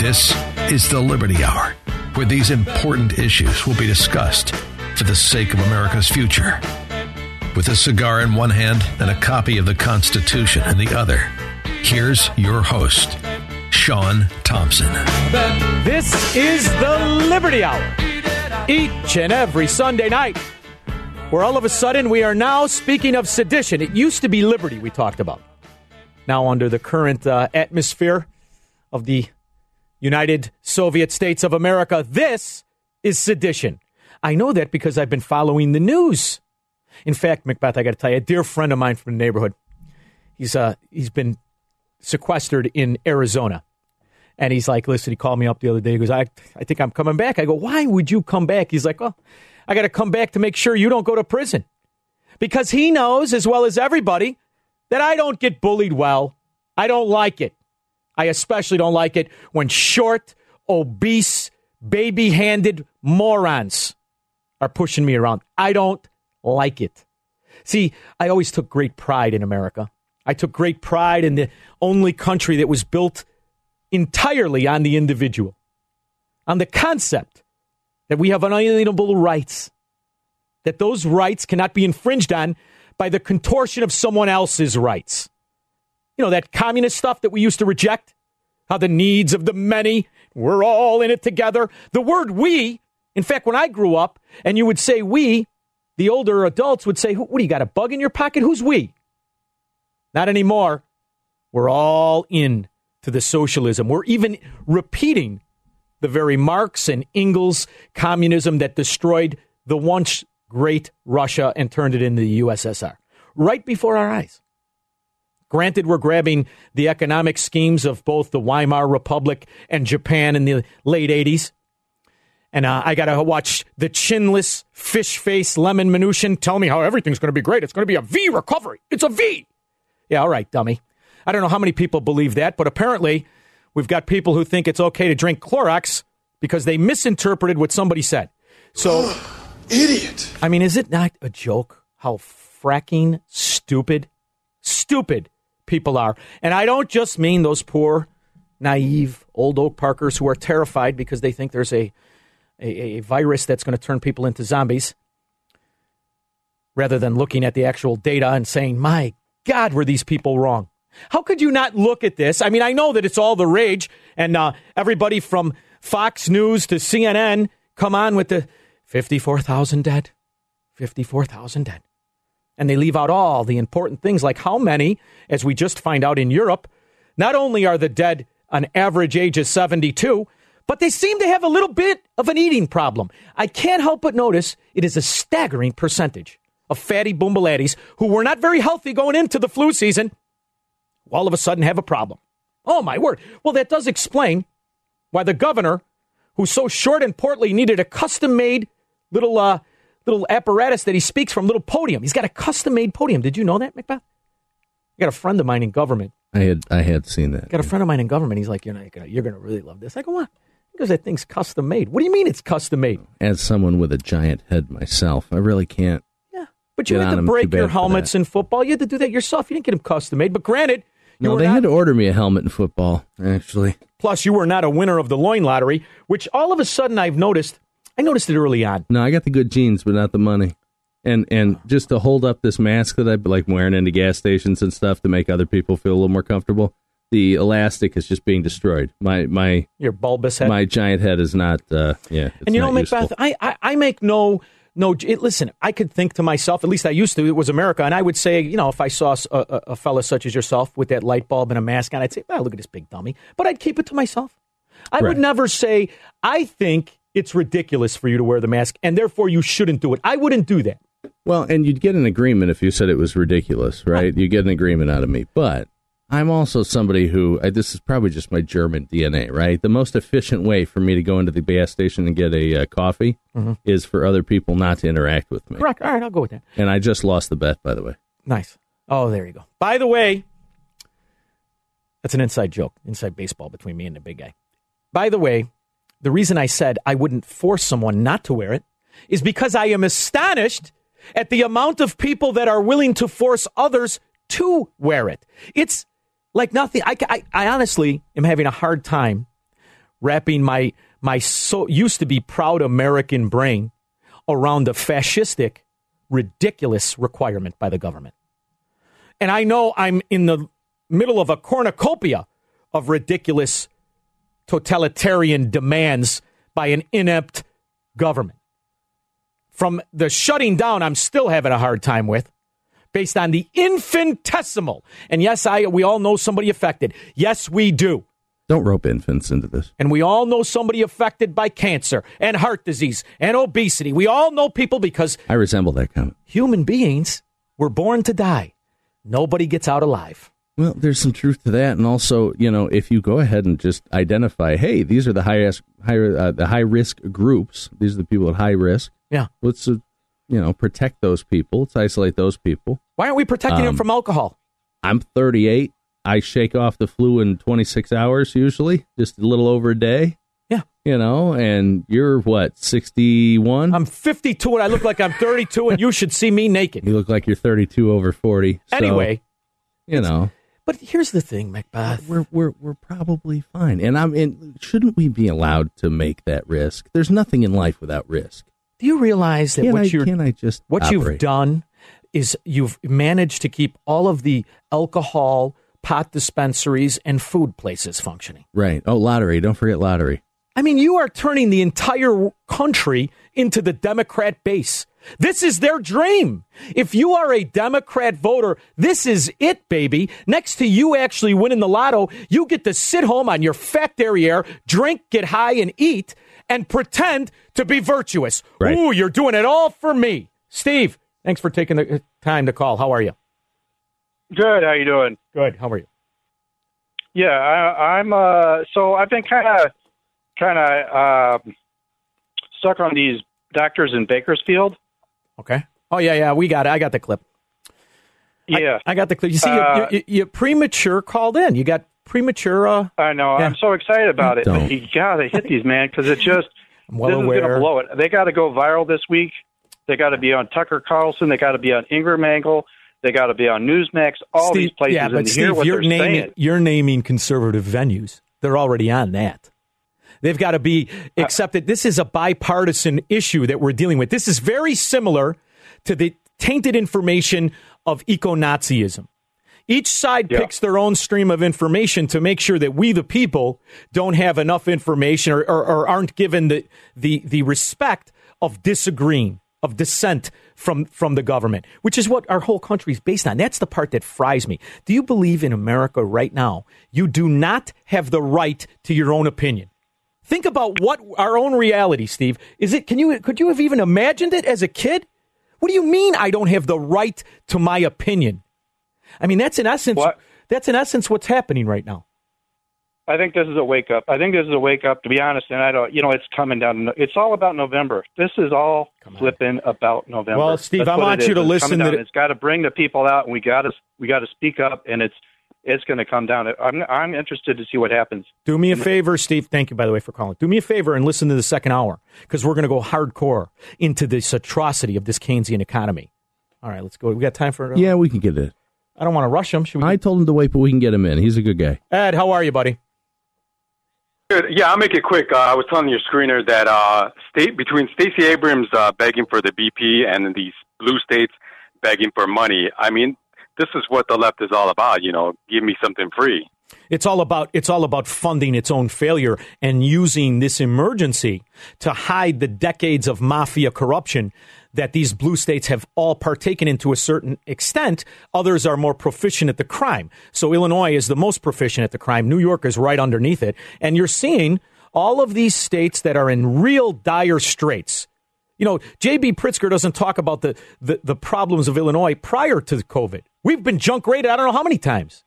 This is the Liberty Hour, where these important issues will be discussed for the sake of America's future. With a cigar in one hand and a copy of the Constitution in the other, here's your host, Sean Thompson. This is the Liberty Hour, each and every Sunday night, where all of a sudden we are now speaking of sedition. It used to be liberty we talked about. Now, under the current uh, atmosphere of the United Soviet States of America. This is sedition. I know that because I've been following the news. In fact, Macbeth, I got to tell you, a dear friend of mine from the neighborhood, he's uh, he's been sequestered in Arizona. And he's like, listen, he called me up the other day. He goes, I, I think I'm coming back. I go, why would you come back? He's like, well, I got to come back to make sure you don't go to prison. Because he knows, as well as everybody, that I don't get bullied well. I don't like it. I especially don't like it when short, obese, baby handed morons are pushing me around. I don't like it. See, I always took great pride in America. I took great pride in the only country that was built entirely on the individual, on the concept that we have unalienable rights, that those rights cannot be infringed on by the contortion of someone else's rights you know, that communist stuff that we used to reject, how the needs of the many, we're all in it together. The word we, in fact, when I grew up and you would say we, the older adults would say, What do you got, a bug in your pocket? Who's we? Not anymore. We're all in to the socialism. We're even repeating the very Marx and Engels communism that destroyed the once great Russia and turned it into the USSR right before our eyes. Granted, we're grabbing the economic schemes of both the Weimar Republic and Japan in the late 80s. And uh, I got to watch the chinless, fish face Lemon Mnuchin tell me how everything's going to be great. It's going to be a V recovery. It's a V. Yeah, all right, dummy. I don't know how many people believe that, but apparently we've got people who think it's okay to drink Clorox because they misinterpreted what somebody said. So, idiot. I mean, is it not a joke how fracking stupid, stupid people are. And I don't just mean those poor, naive old Oak Parkers who are terrified because they think there's a, a, a virus that's going to turn people into zombies rather than looking at the actual data and saying, my God, were these people wrong? How could you not look at this? I mean, I know that it's all the rage, and uh, everybody from Fox News to CNN come on with the 54,000 dead, 54,000 dead and they leave out all the important things like how many, as we just find out in Europe, not only are the dead an average age of 72, but they seem to have a little bit of an eating problem. I can't help but notice it is a staggering percentage of fatty boombaladdies who were not very healthy going into the flu season, all of a sudden have a problem. Oh, my word. Well, that does explain why the governor, who's so short and portly, needed a custom made little uh, little apparatus that he speaks from, little podium. He's got a custom made podium. Did you know that, Macbeth? I got a friend of mine in government. I had I had seen that. I got a friend of mine in government. He's like, you're not gonna, you're gonna really love this. I go, what? Because that thing's custom made. What do you mean it's custom made? As someone with a giant head myself, I really can't. Yeah, but you had to break your helmets in football. You had to do that yourself. You didn't get them custom made. But granted, no, they not, had to order me a helmet in football. Actually, plus you were not a winner of the loin lottery, which all of a sudden I've noticed. I noticed it early on. No, I got the good genes, but not the money and and just to hold up this mask that I like wearing into gas stations and stuff to make other people feel a little more comfortable. the elastic is just being destroyed. My my Your bulbous head. my giant head is not. Uh, yeah, and you know. Macbeth, I, I, I make no no. It, listen, I could think to myself, at least I used to. It was America, and I would say, you know, if I saw a, a, a fella such as yourself with that light bulb and a mask on, I'd say, "Well, look at this big dummy." But I'd keep it to myself. I Right. would never say, "I think it's ridiculous for you to wear the mask, and therefore you shouldn't do it." I wouldn't do that. Well, and you'd get an agreement if you said it was ridiculous, right? You get an agreement out of me. But I'm also somebody who I, this is probably just my German DNA, right? The most efficient way for me to go into the gas station and get a uh, coffee is for other people not to interact with me. Correct. All right, I'll go with that. And I just lost the bet, by the way. Nice. Oh, there you go. By the way, that's an inside joke, inside baseball between me and the big guy. By the way, the reason I said I wouldn't force someone not to wear it is because I am astonished at the amount of people that are willing to force others to wear it. It's like nothing. I, I, I honestly am having a hard time wrapping my my so used to be proud American brain around the fascistic, ridiculous requirement by the government. And I know I'm in the middle of a cornucopia of ridiculous totalitarian demands by an inept government. From the shutting down, I'm still having a hard time with, based on the infinitesimal. And yes, I we all know somebody affected. Yes, we do. Don't rope infants into this. And we all know somebody affected by cancer and heart disease and obesity. We all know people because I resemble that comment. human beings were born to die. Nobody gets out alive. Well, there's some truth to that, and also, you know, if you go ahead and just identify, hey, these are the highest, higher, uh, the high risk groups. These are the people at high risk. Yeah. Let's, uh, you know, protect those people. Let's isolate those people. Why aren't we protecting them Um, from alcohol? I'm 38. I shake off the flu in 26 hours usually, just a little over a day. Yeah. You know, and you're what, 61? I'm 52 and I look like I'm 32, and you should see me naked. you look like you're 32 over 40. So, Anyway, you know, but here's the thing, Macbeth. we're we're we're probably fine. And I'm in shouldn't we be allowed to make that risk? There's nothing in life without risk. Do you realize that Can what I you're can I just what you've done is you've managed to keep all of the alcohol, pot dispensaries, and food places functioning. Right. Oh, lottery. Don't forget lottery. I mean, you are turning the entire country into the Democrat base. This is their dream. If you are a Democrat voter, this is it, baby. Next to you actually winning the lotto, you get to sit home on your fat derriere, drink, get high, and eat, and pretend to be virtuous. Right. Ooh, you're doing it all for me. Steve, thanks for taking the time to call. How are you? Good. How you doing? Good. How are you? Yeah, I, I'm. Uh, so I've been kind of, kind of um stuck on these doctors in Bakersfield. Okay. Oh, yeah, yeah. We got it. I got the clip. Yeah, I, got the clip. You see, you- Uh, you, you, you premature called in. You got premature. Uh, I know. Yeah. I'm so excited about it. Don't. But you gotta hit these, man, because it just I'm well this is gonna blow it. They got to go viral this week. They got to be on Tucker Carlson. They got to be on Ingraham Angle. They got to be on Newsmax. All these places. Yeah, and but hear Steve, what you're they're naming saying. you're naming conservative venues. They're already on that. They've got to be Uh, accepted. This is a bipartisan issue that we're dealing with. This is very similar to the tainted information of eco Nazism. Each side Yeah. picks their own stream of information to make sure that we, the people, don't have enough information or, or, or aren't given the, the, the respect of disagreeing, of dissent from, from the government, which is what our whole country is based on. That's the part that fries me. Do you believe in America right now? You do not have the right to your own opinion. Think about what our own reality, Steve. Is it? Can you? Could you have even imagined it as a kid? What do you mean? I don't have the right to my opinion. I mean, that's in essence. What? That's in essence what's happening right now. I think this is a wake up. I think this is a wake up. To be honest, and I don't. You know, it's coming down. It's all about November. This is all flipping about November. Well, Steve, That's I want you is. to It's listen to the- It's got to bring the people out, and we got to we got to speak up, and it's it's going to come down. I'm I'm interested to see what happens. Do me a favor, Steve. Thank you, by the way, for calling. Do me a favor and listen to the second hour because we're going to go hardcore into this atrocity of this Keynesian economy. All right, let's go. We got time for. Yeah, we can get it. I don't want to rush him. Should we? I told him to wait, but we can get him in. He's a good guy. Ed, how are you, buddy? Good. Yeah, I'll make it quick. Uh, I was telling your screener that uh, state between Stacey Abrams uh, begging for the BP and these blue states begging for money. I mean, this is what the left is all about. You know, give me something free. It's all about it's all about funding its own failure and using this emergency to hide the decades of mafia corruption that these blue states have all partaken in to a certain extent. Others are more proficient at the crime. So Illinois is the most proficient at the crime. New York is right underneath it. And you're seeing all of these states that are in real dire straits. You know, J.B. Pritzker doesn't talk about the, the, the problems of Illinois prior to COVID. We've been junk rated I don't know how many times.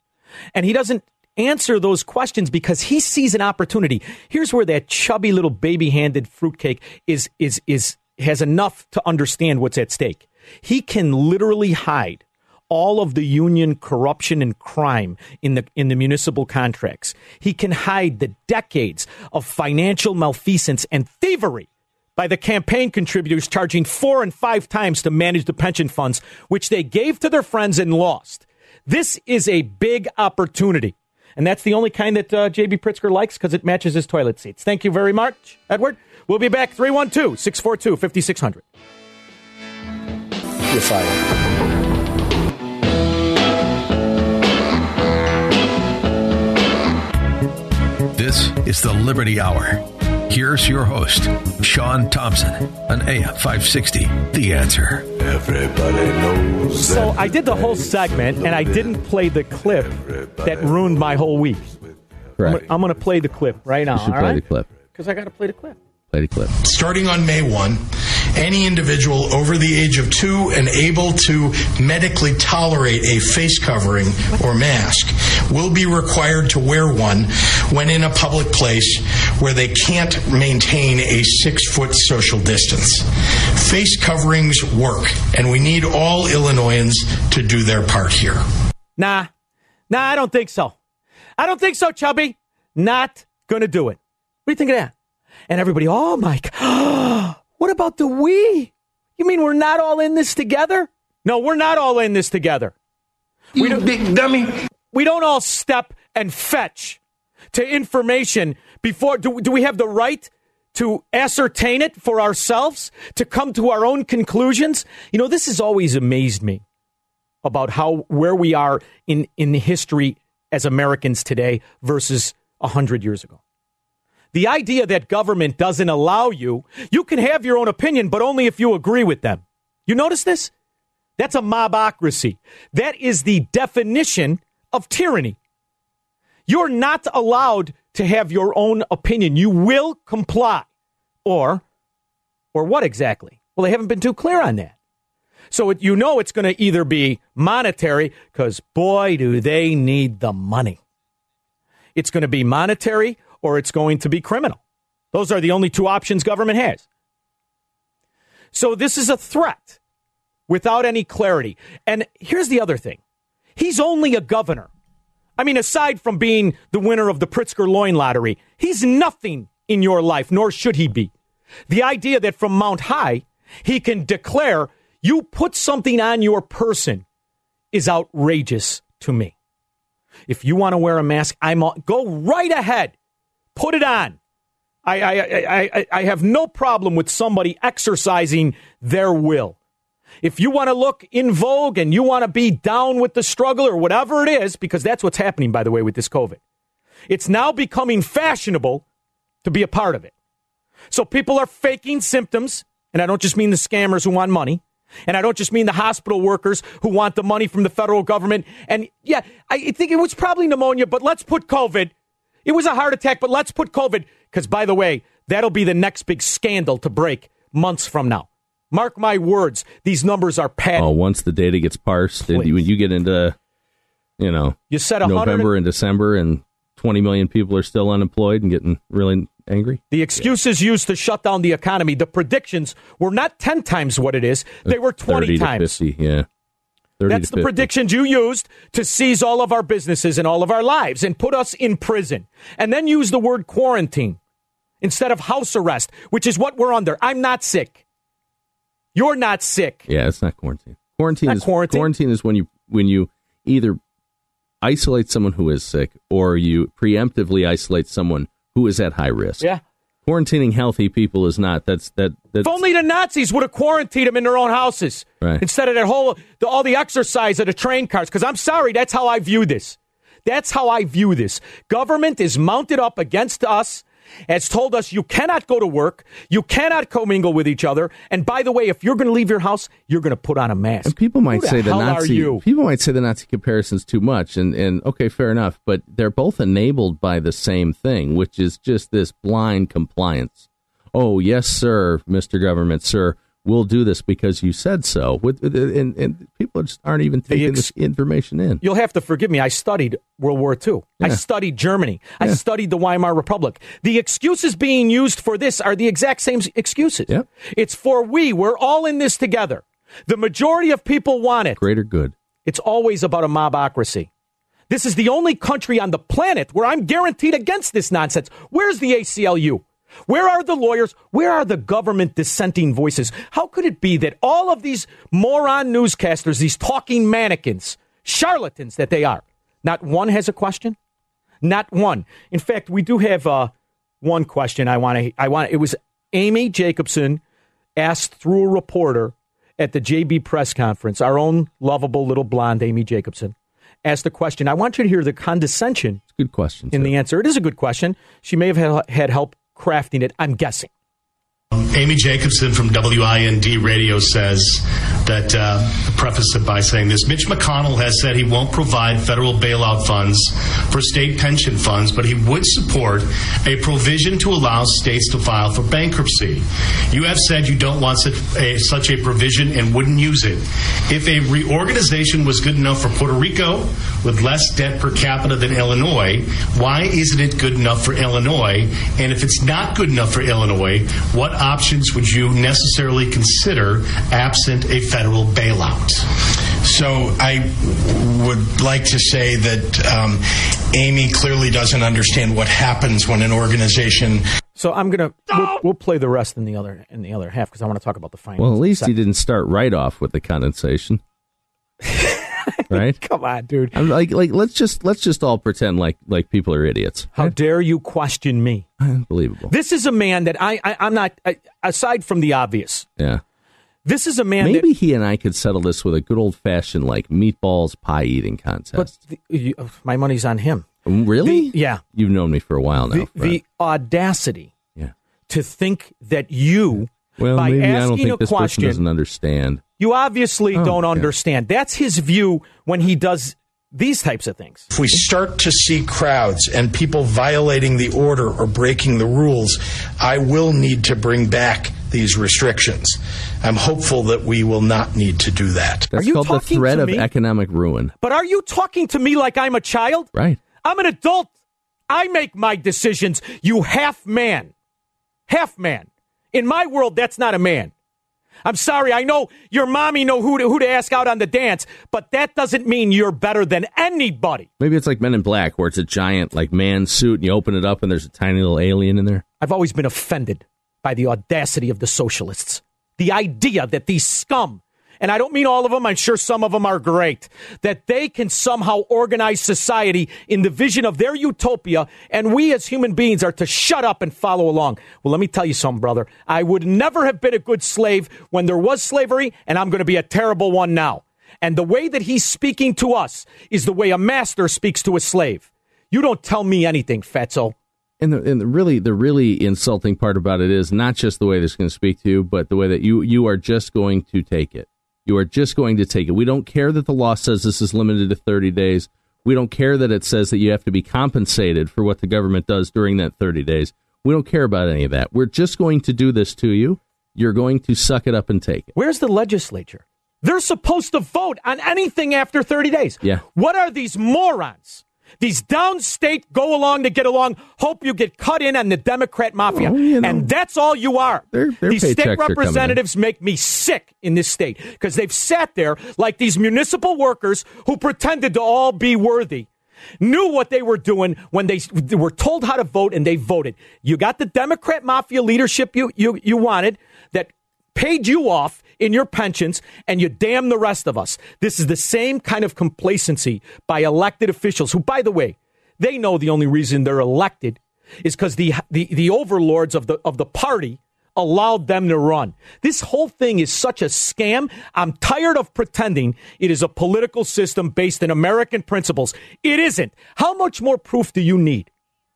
And he doesn't answer those questions because he sees an opportunity. Here's where that chubby little baby-handed fruitcake is is is has enough to understand what's at stake. He can literally hide all of the union corruption and crime in the in the municipal contracts. He can hide the decades of financial malfeasance and thievery by the campaign contributors charging four and five times to manage the pension funds, which they gave to their friends and lost. This is a big opportunity. And that's the only kind that uh, J.B. Pritzker likes because it matches his toilet seats. Thank you very much, Edward. We'll be back 312 642 5600. You're fired. This is the Liberty Hour. Here's your host, Sean Thompson, on AM 560. The answer. Everybody knows. So I did the whole segment and I didn't play the clip that ruined my whole week. Correct. I'm going to play the clip right now. You should all play right? the clip. Because I got to play the clip. Play the clip. Starting on May 1, any individual over the age of two and able to medically tolerate a face covering or mask will be required to wear one when in a public place where they can't maintain a six foot social distance. Face coverings work, and we need all Illinoisans to do their part here. Nah, nah, I don't think so. I don't think so, Chubby. Not going to do it. What do you think of that? And everybody, oh Mike, God. What about the we? You mean we're not all in this together? No, we're not all in this together. You we big dummy. We don't all step and fetch to information before. Do, do we have the right to ascertain it for ourselves, to come to our own conclusions? You know, this has always amazed me about how where we are in, in history as Americans today versus 100 years ago. The idea that government doesn't allow you, you can have your own opinion, but only if you agree with them. You notice this? That's a mobocracy. That is the definition of tyranny. You're not allowed to have your own opinion. You will comply. Or, or what exactly? Well, they haven't been too clear on that. So it, you know it's going to either be monetary, because boy, do they need the money. It's going to be monetary or it's going to be criminal. Those are the only two options government has. So this is a threat without any clarity. And here's the other thing he's only a governor. I mean, aside from being the winner of the Pritzker Loin Lottery, he's nothing in your life, nor should he be. The idea that from Mount High, he can declare you put something on your person is outrageous to me. If you want to wear a mask, I'm all, go right ahead. Put it on. I, I, I, I, have no problem with somebody exercising their will. If you want to look in vogue and you want to be down with the struggle or whatever it is, because that's what's happening, by the way, with this COVID, it's now becoming fashionable to be a part of it. So people are faking symptoms, and I don't just mean the scammers who want money. And I don't just mean the hospital workers who want the money from the federal government. And yeah, I think it was probably pneumonia, but let's put COVID. It was a heart attack, but let's put COVID. Because by the way, that'll be the next big scandal to break months from now. Mark my words, these numbers are padded. Oh, once the data gets parsed, and when you get into, you know, you said November and December, and 20 million people are still unemployed and getting really angry. The excuses yeah. used to shut down the economy, the predictions were not 10 times what it is, they were 20 times. 50, yeah. That's the 50. predictions you used to seize all of our businesses and all of our lives and put us in prison. And then use the word quarantine instead of house arrest, which is what we're under. I'm not sick. You're not sick. Yeah, it's not quarantine. Quarantine Not is quarantine. quarantine is when you when you either isolate someone who is sick or you preemptively isolate someone who is at high risk. Yeah. Quarantining healthy people is not. That's that. That's, If only the Nazis would have quarantined them in their own houses Right. instead of that whole the, all the exercise of the train cars. Because I'm sorry, that's how I view this. That's how I view this. Government is mounted up against us has told us you cannot go to work, you cannot commingle with each other, and by the way, if you're going to leave your house, you're going to put on a mask. And people might Who say the hell Nazi. People might say the Nazi comparisons too much, and and okay, fair enough. But they're both enabled by the same thing, which is just this blind compliance. Oh yes, sir, Mister Government, sir, we'll do this because you said so. With and, and people just aren't even taking ex- this information in. You'll have to forgive me. I studied World War II. I studied Germany. I studied the Weimar Republic. The excuses being used for this are the exact same excuses. Yep. It's for we. We're all in this together. The majority of people want it. Greater good. It's always about a mobocracy. This is the only country on the planet where I'm guaranteed against this nonsense. Where's the ACLU? Where are the lawyers? Where are the government dissenting voices? How could it be that all of these moron newscasters, these talking mannequins, charlatans that they are, not one has a question? Not one. In fact, we do have uh, one question I want to I want it was Amy Jacobson asked through a reporter at the JB press conference, our own lovable little blonde Amy Jacobson asked the question. I want you to hear the condescension It's a Good question. in too. the answer. It is a good question. She may have had, had help crafting it, I'm guessing. Amy Jacobson from WIND Radio says that, uh, preface it by saying this Mitch McConnell has said he won't provide federal bailout funds for state pension funds, but he would support a provision to allow states to file for bankruptcy. You have said you don't want such a, such a provision and wouldn't use it. If a reorganization was good enough for Puerto Rico with less debt per capita than Illinois, why isn't it good enough for Illinois? And if it's not good enough for Illinois, what options would you necessarily consider absent a federal bailout? So I would like to say that um, Amy clearly doesn't understand what happens when an organization. So I'm gonna we'll, we'll play the rest in the other in the other half because I want to talk about the finance. Well, at least he didn't start right off with the condensation. right? Come on, dude. I'm like like let's just let's just all pretend like like people are idiots. How dare you question me? Unbelievable. This is a man that I, I I'm not. I, aside from the obvious, Yeah. this is a man Maybe that. he and I could settle this with a good old fashioned like meatballs pie eating But contest. the, you, uh, my money's on him. Mm, really? the- yeah. You've known me for a while now. The, the audacity yeah. to think that you, Well, by maybe I don't asking think a this person doesn't understand. You obviously Oh, don't yeah. understand. That's his view when he does these types of things. If we start to see crowds and people violating the order or breaking the rules, I will need to bring back these restrictions. I'm hopeful that we will not need to do that. That's you called the threat of economic ruin. But are you talking to me like I'm a child? Right. I'm an adult. I make my decisions. You half man. Half man. In my world, that's not a man. I'm sorry. I know your mommy know who to, who to ask out on the dance, but that doesn't mean you're better than anybody. Maybe it's like Men in Black, where it's a giant like man suit, and you open it up, and there's a tiny little alien in there. I've always been offended by the audacity of the socialists. The idea that these scum, and I don't mean all of them, I'm sure some of them are great, that they can somehow organize society in the vision of their utopia, and we as human beings are to shut up and follow along. Well, let me tell you something, brother. I would never have been a good slave when there was slavery, and I'm going to be a terrible one now. And the way that he's speaking to us is the way a master speaks to a slave. You don't tell me anything, Fetzel. And the, and the really the really insulting part about it is not just the way this is going to speak to you, but the way that you you are just going to take it. You are just going to take it. We don't care that the law says this is limited to 30 days. We don't care that it says that you have to be compensated for what the government does during that 30 days. We don't care about any of that. We're just going to do this to you. You're going to suck it up and take it. Where's the legislature? They're supposed to vote on anything after 30 days. Yeah. What are these morons? These downstate go along to get along, hope you get cut in on the Democrat mafia. Well, you know, and that's all you are. their- their these state are coming in. representatives make me sick in this state because they've sat there like these municipal workers who pretended to all be worthy. Knew what they were doing when they they were told how to vote and they voted. You got the Democrat mafia leadership you, you, you wanted that paid you off in your pensions and you damn the rest of us. This is the same kind of complacency by elected officials who, by the way, they know the only reason they're elected is because the, the, the overlords of the, of the party allowed them to run. This whole thing is such a scam. I'm tired of pretending it is a political system based in American principles. It isn't. How much more proof do you need?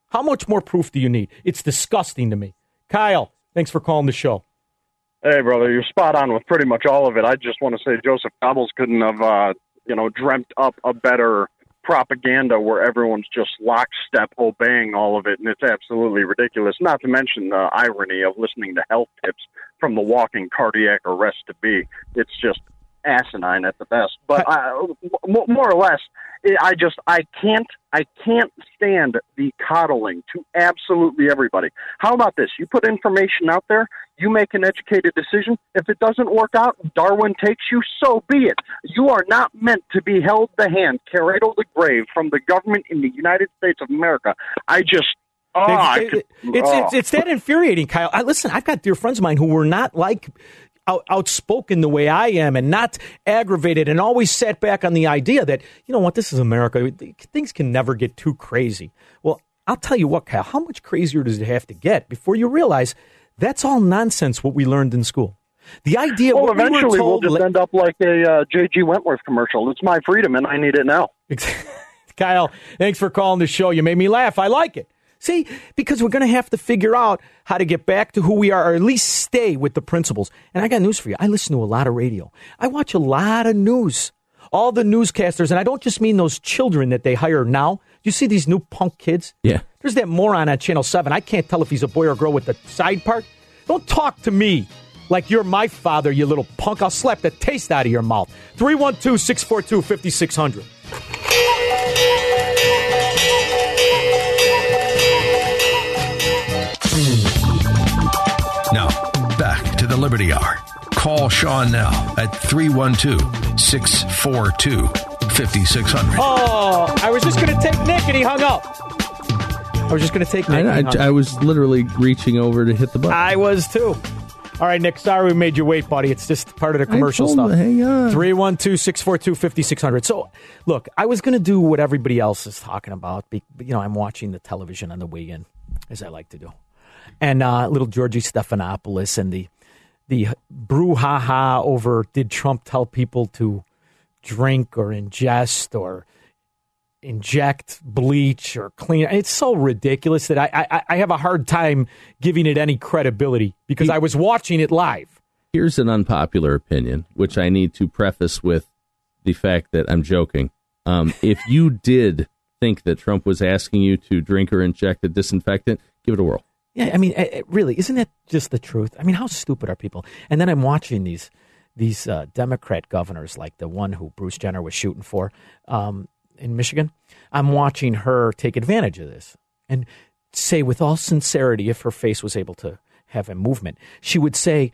How much more proof do you need? It's disgusting to me. Kyle, thanks for calling the show. Hey, brother, you're spot on with pretty much all of it. I just want to say Joseph Goebbels couldn't have, uh, you know, dreamt up a better propaganda where everyone's just lockstep obeying all of it, and it's absolutely ridiculous. Not to mention the irony of listening to health tips from the walking cardiac arrest to be. It's just asinine at the best. But I, more or less, I just I can't I can't stand the coddling to absolutely everybody. How about this? You put information out there, you make an educated decision. If it doesn't work out, Darwin takes you. So be it. You are not meant to be held the hand, carried cradle the grave from the government in the United States of America. I just Oh, it's, it's, it's, it's, that infuriating, Kyle. I, listen, I've got dear friends of mine who were not like out, outspoken the way I am and not aggravated and always sat back on the idea that, you know what, this is America. Things can never get too crazy. Well, I'll tell you what, Kyle, how much crazier does it have to get before you realize that's all nonsense what we learned in school? The idea. Well, eventually we will just end up like a uh, J.G. Wentworth commercial. It's my freedom, and I need it now. Kyle, thanks for calling the show. You made me laugh. I like it. See, because we're going to have to figure out how to get back to who we are, or at least stay with the principles. And I got news for you. I listen to a lot of radio. I watch a lot of news. All the newscasters, and I don't just mean those children that they hire now. You see these new punk kids? Yeah. There's that moron on Channel 7. I can't tell if he's a boy or a girl with the side part. Don't talk to me like you're my father, you little punk. I'll slap the taste out of your mouth. 312 642 5600. The Liberty Hour. Call Sean now at 312 642 5600. Oh, I was just going to take Nick and he hung up. I was just going to take Nick. I, I, I, was literally reaching over to hit the button. I was too. All right, Nick, sorry we made you wait, buddy. It's just part of the commercial stuff. hang on. 312 642 5600. So, look, I was going to do what everybody else is talking about. You know, I'm watching the television on the way in, as I like to do and uh, little Georgie Stephanopoulos and the the brouhaha over did Trump tell people to drink or ingest or inject bleach or clean. It's so ridiculous that I, I, I have a hard time giving it any credibility because I was watching it live. Here's an unpopular opinion, which I need to preface with the fact that I'm joking. Um, if you did think that Trump was asking you to drink or inject a disinfectant, give it a whirl. Yeah, I mean, it, it really, isn't that just the truth? I mean, how stupid are people? And then I'm watching these these uh, Democrat governors, like the one who Bruce Jenner was shooting for um, in Michigan. I'm watching her take advantage of this and say, with all sincerity, if her face was able to have a movement, she would say,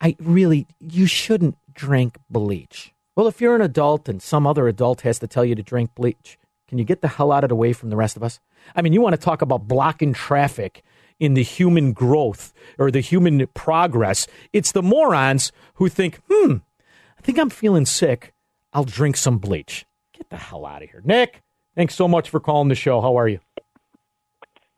"I really, you shouldn't drink bleach." Well, if you're an adult and some other adult has to tell you to drink bleach, can you get the hell out of the way from the rest of us? I mean, you want to talk about blocking traffic in the human growth or the human progress. It's the morons who think, hmm, I think I'm feeling sick. I'll drink some bleach. Get the hell out of here. Nick, thanks so much for calling the show. How are you?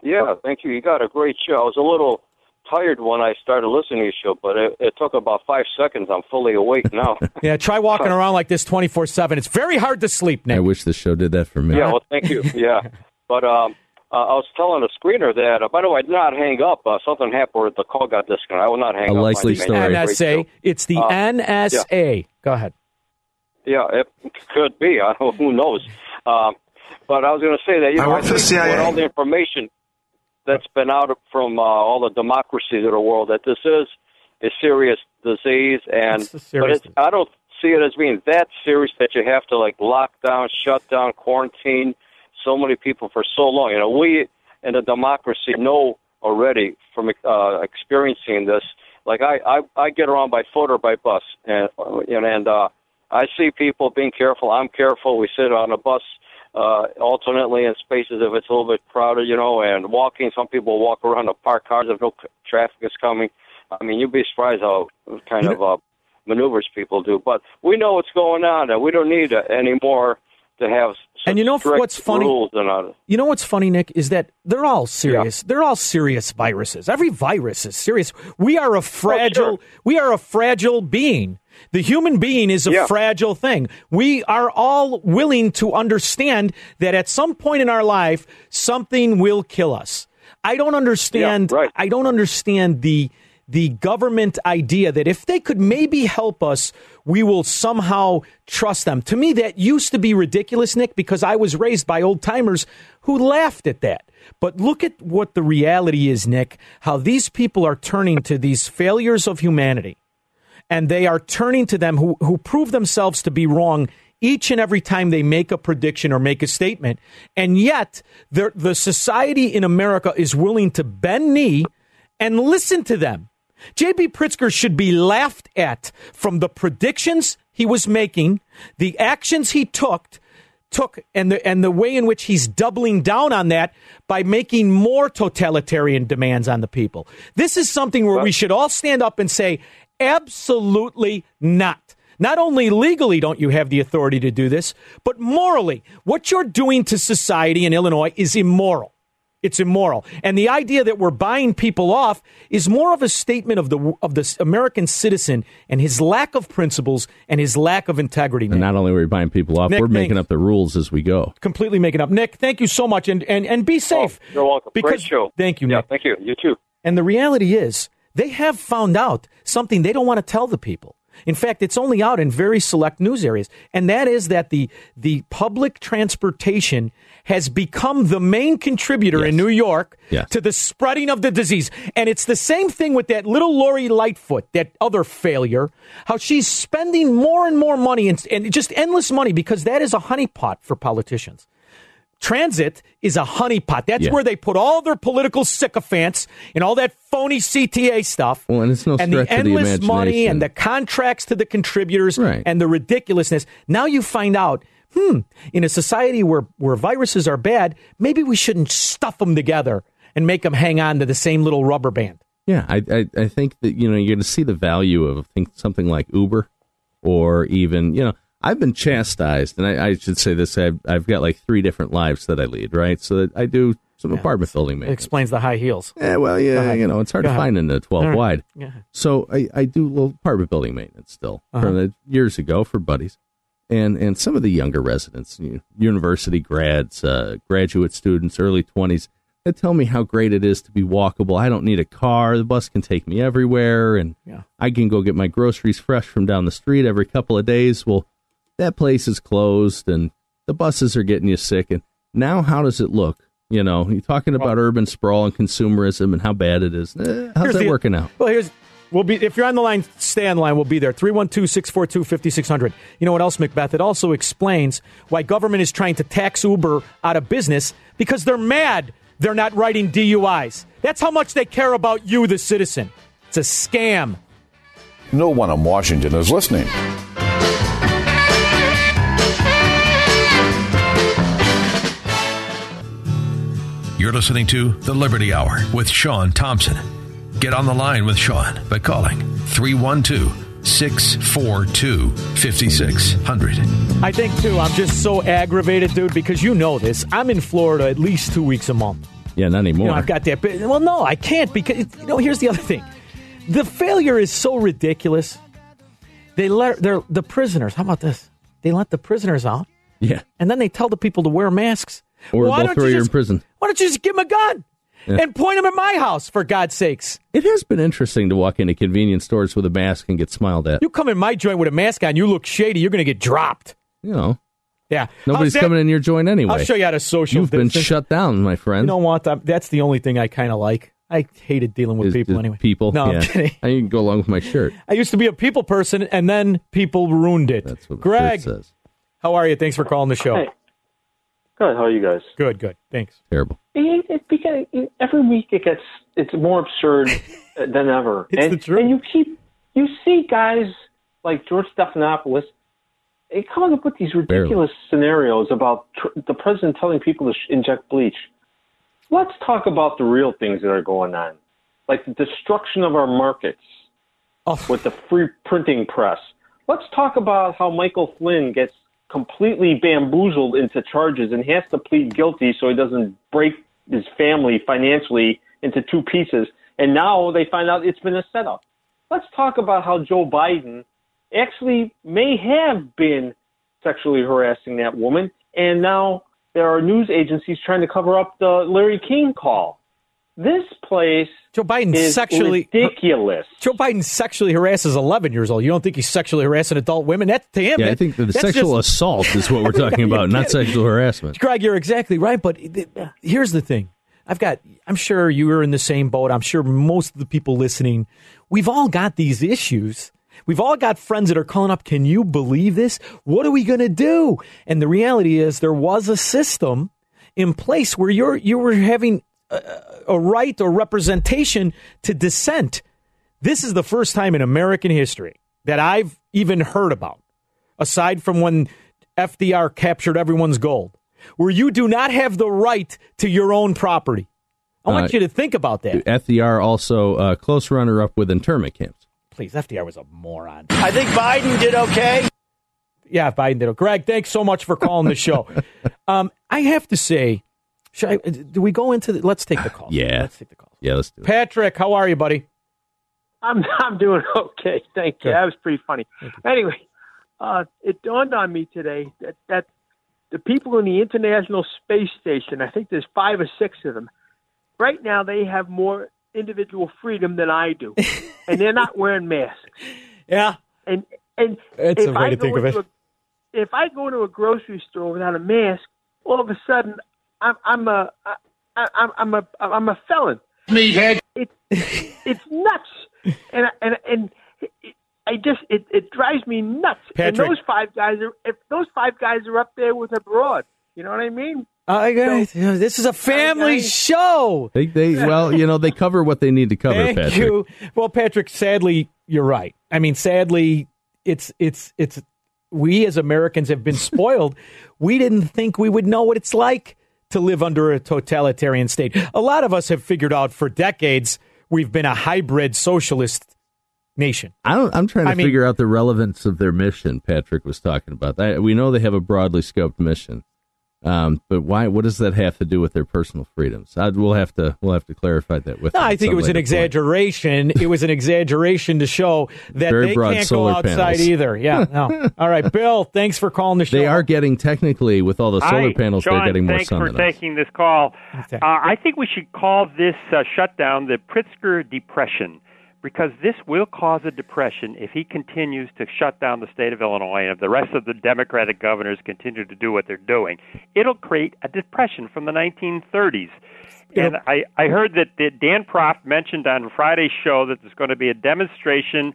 Yeah, thank you. You got a great show. I was a little tired when I started listening to your show, but it, it took about five seconds. I'm fully awake now. yeah, try walking around like this 24 7. It's very hard to sleep, Nick. I wish the show did that for me. Yeah, well, thank you. Yeah. But um, uh, I was telling the screener that, uh, by the way, I did not hang up. Uh, something happened where the call got disconnected. I will not hang a up. A likely story. NSA. It's the uh, NSA. Yeah. Go ahead. Yeah, it could be. I don't, who knows? Um, but I was going to say that you know, I, I think with all the information that's been out from uh, all the democracies of the world, that this is a serious disease, and serious but it's, I don't see it as being that serious that you have to like lock down, shut down, quarantine so many people for so long. You know, we in a democracy know already from uh, experiencing this. Like I, I, I get around by foot or by bus, and and, and uh, I see people being careful. I'm careful. We sit on a bus uh, alternately in spaces if it's a little bit crowded, you know, and walking. Some people walk around the parked cars if no traffic is coming. I mean, you'd be surprised how kind of uh, maneuvers people do. But we know what's going on, and we don't need uh, any more to have And you know what's funny? Rules and all. You know what's funny, Nick, is that they're all serious. They're all serious viruses. Every virus is serious. We are a oh, fragile. We are a fragile being. The human being is a Yeah. fragile thing. We are all willing to understand that at some point in our life, something will kill us. I don't understand. I don't understand the the government idea that if they could maybe help us, we will somehow trust them. To me, that used to be ridiculous, Nick, because I was raised by old timers who laughed at that. But look at what the reality is, Nick, how these people are turning to these failures of humanity and they are turning to them who, who prove themselves to be wrong each and every time they make a prediction or make a statement. And yet, the, the society in America is willing to bend knee and listen to them. J.B. Pritzker should be laughed at from the predictions he was making, the actions he took, took, and the and the way in which he's doubling down on that by making more totalitarian demands on the people. This is something where we should all stand up and say, absolutely not. Not only legally don't you have the authority to do this, but morally, what you're doing to society in Illinois is immoral. It's immoral. And the idea that we're buying people off is more of a statement of the of the American citizen and his lack of principles and his lack of integrity. And not only are we buying people off, Nick, we're making thanks. up the rules as we go. Completely making up. Nick, thank you so much and and, and be oh, safe. You're welcome. Great show. Thank you, Yeah, thank you. You too. And the reality is, they have found out something they don't want to tell the people. In fact, it's only out in very select news areas, and that is that the the public transportation has become the main contributor in New York Yes. to the spreading of the disease. And it's the same thing with that little Lori Lightfoot, that other failure, how she's spending more and more money and, and just endless money because that is a honeypot for politicians. Transit is a honeypot. That's Yeah. where they put all their political sycophants and all that phony CTA stuff. Well, and it's no and the of the endless money and the contracts to the contributors and the ridiculousness. Now you find out, hmm, in a society where, where viruses are bad, maybe we shouldn't stuff them together and make them hang on to the same little rubber band. Yeah, I, I, I think that you know you're going to see the value of think something like Uber, or even you know I've been chastised, and I, I should say this: I've, I've got like three different lives that I lead, right? So that I do some apartment building It maintenance. explains the high heels. Yeah, well, yeah, you know it's hard Go to ahead. find in the 12 All right. wide. Yeah. So I, I do little apartment building maintenance still Uh-huh. from the years ago for buddies, and and some of the younger residents, you know, university grads, uh, graduate students, early twenties, that tell me how great it is to be walkable. I don't need a car; the bus can take me everywhere, and Yeah. I can go get my groceries fresh from down the street every couple of days. Well, that place is closed, and the buses are getting you sick. And now, how does it look? You know, you're talking about urban sprawl and consumerism and how bad it is. Eh, how's Here's that the- working out? Well, here's we'll be if you're on the line, stay on the line. We'll be there. 312-642-5600. You know what else, Macbeth? It also explains why government is trying to tax Uber out of business because they're mad they're not writing DUIs. That's how much they care about you, the citizen. It's a scam. No one in Washington is listening. You're listening to The Liberty Hour with Sean Thompson. Get on the line with Sean by calling 312 642 5600. I think too. I'm just so aggravated, dude, because you know this. I'm in Florida at least two weeks a month. Yeah, not anymore. You know, I've got that. But, well, no, I can't because you know. Here's the other thing: the failure is so ridiculous. They let they're the prisoners. How about this? They let the prisoners out, yeah. and then they tell the people to wear masks. Or Why they'll don't throw you you in just- prison. Why don't you just give them a gun Yeah. and point them at my house? For God's sakes! It has been interesting to walk into convenience stores with a mask and get smiled at. You come in my joint with a mask on, you look shady. You're going to get dropped. You know, Yeah, nobody's that- coming in your joint anyway. I'll show you how to social. You've been distance. shut down, my friend. You know what? I'm- That's the only thing I kind of like. I hated dealing with Is- people is anyway. People, No, yeah. I'm kidding. I can go along with my shirt. I used to be a people person, and then people ruined it. That's what Greg, says. how are you? Thanks for calling the show. Hey. Good. How are you guys? Good, good. Thanks. Terrible. It, it, because every week it gets it's more absurd than ever. It's and, the truth. And you keep you see guys like George Stephanopoulos. They come up with these ridiculous scenarios about tr- the president telling people to sh- inject bleach. Let's talk about the real things that are going on, like the destruction of our markets Oh. with the free printing press. Let's talk about how Michael Flynn gets completely bamboozled into charges and has to plead guilty so he doesn't break his family financially into two pieces. And now they find out it's been a setup. Let's talk about how Joe Biden actually may have been sexually harassing that woman, and now there are news agencies trying to cover up the Larry King call. This place Joe Biden is sexually ridiculous. Joe Biden sexually harasses 11 years old. You don't think he's sexually harassing adult women? That's to him. Yeah, I think the sexual just- assault is what we're talking about, not kidding. sexual harassment. Greg, you're exactly right. But here's the thing. I've got, I'm sure you are in the same boat. I'm sure most of the people listening, we've all got these issues. We've all got friends that are calling up, can you believe this? What are we going to do? And the reality is there was a system in place where you're, you were having a, a right or representation to dissent. This is the first time in American history that I've even heard about, aside from when FDR captured everyone's gold, where you do not have the right to your own property. I want Uh, you to think about that. FDR also uh, close runner up with internment camps. Please, FDR was a moron. I think Biden did okay. Yeah, Biden did. it. Greg, thanks so much for calling the show. um, I have to say, should I, do we go into the, let's take the call. Yeah. Let's take the call. Yeah, let's do it. Patrick, how are you, buddy? I'm I'm doing okay, thank you. That was pretty funny. Anyway, uh, it dawned on me today that that the people in the International Space Station, I think there's five or six of them, right now they have more individual freedom than I do, and they're not wearing masks. Yeah, and and That's if a way I to go think of into it. A, if I go to a grocery store without a mask, all of a sudden I'm I'm a I, I'm I'm a I'm a felon. Meathead. It, it's nuts, and and and it, I just it, it drives me nuts. Patrick. And those five guys are if those five guys are up there with a broad, you know what I mean? Uh, I got This is a family show. They, they, well, you know, they cover what they need to cover, Thank Patrick. you. Well, Patrick, sadly, you're right. I mean, sadly, it's it's it's we as Americans have been spoiled. we didn't think we would know what it's like to live under a totalitarian state. A lot of us have figured out for decades we've been a hybrid socialist nation. I don't, I'm trying to I mean- figure out the relevance of their mission. Patrick was talking about that. We know they have a broadly scoped mission, um, but why? What does that have to do with their personal freedoms? I, we'll have to we'll have to clarify that with. No, I think it was an exaggeration. it was an exaggeration to show that Very they broad can't go outside panels. either. Yeah. No. All right, Bill. Thanks for calling the show. They are getting technically with all the solar Hi, panels. John, they're getting more thanks sun for than us. taking this call. Uh, I think we should call this uh, shutdown the Pritzker Depression because this will cause a depression if he continues to shut down the state of Illinois and if the rest of the Democratic governors continue to do what they're doing. It'll create a depression from the 1930s. And I, I heard that, that Dan Proft mentioned on Friday's show that there's going to be a demonstration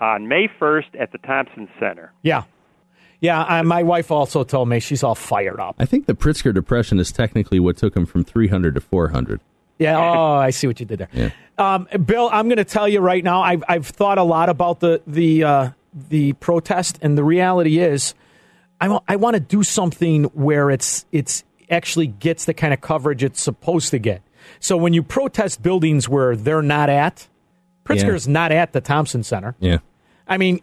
on May 1st at the Thompson Center. Yeah. Yeah, I, my wife also told me she's all fired up. I think the Pritzker depression is technically what took him from 300 to 400. Yeah. Oh, I see what you did there. Yeah. Um, Bill, I'm going to tell you right now. I've I've thought a lot about the the uh, the protest, and the reality is, I wa- I want to do something where it's it's actually gets the kind of coverage it's supposed to get. So when you protest buildings where they're not at, Pritzker's not at the Thompson Center. Yeah. I mean,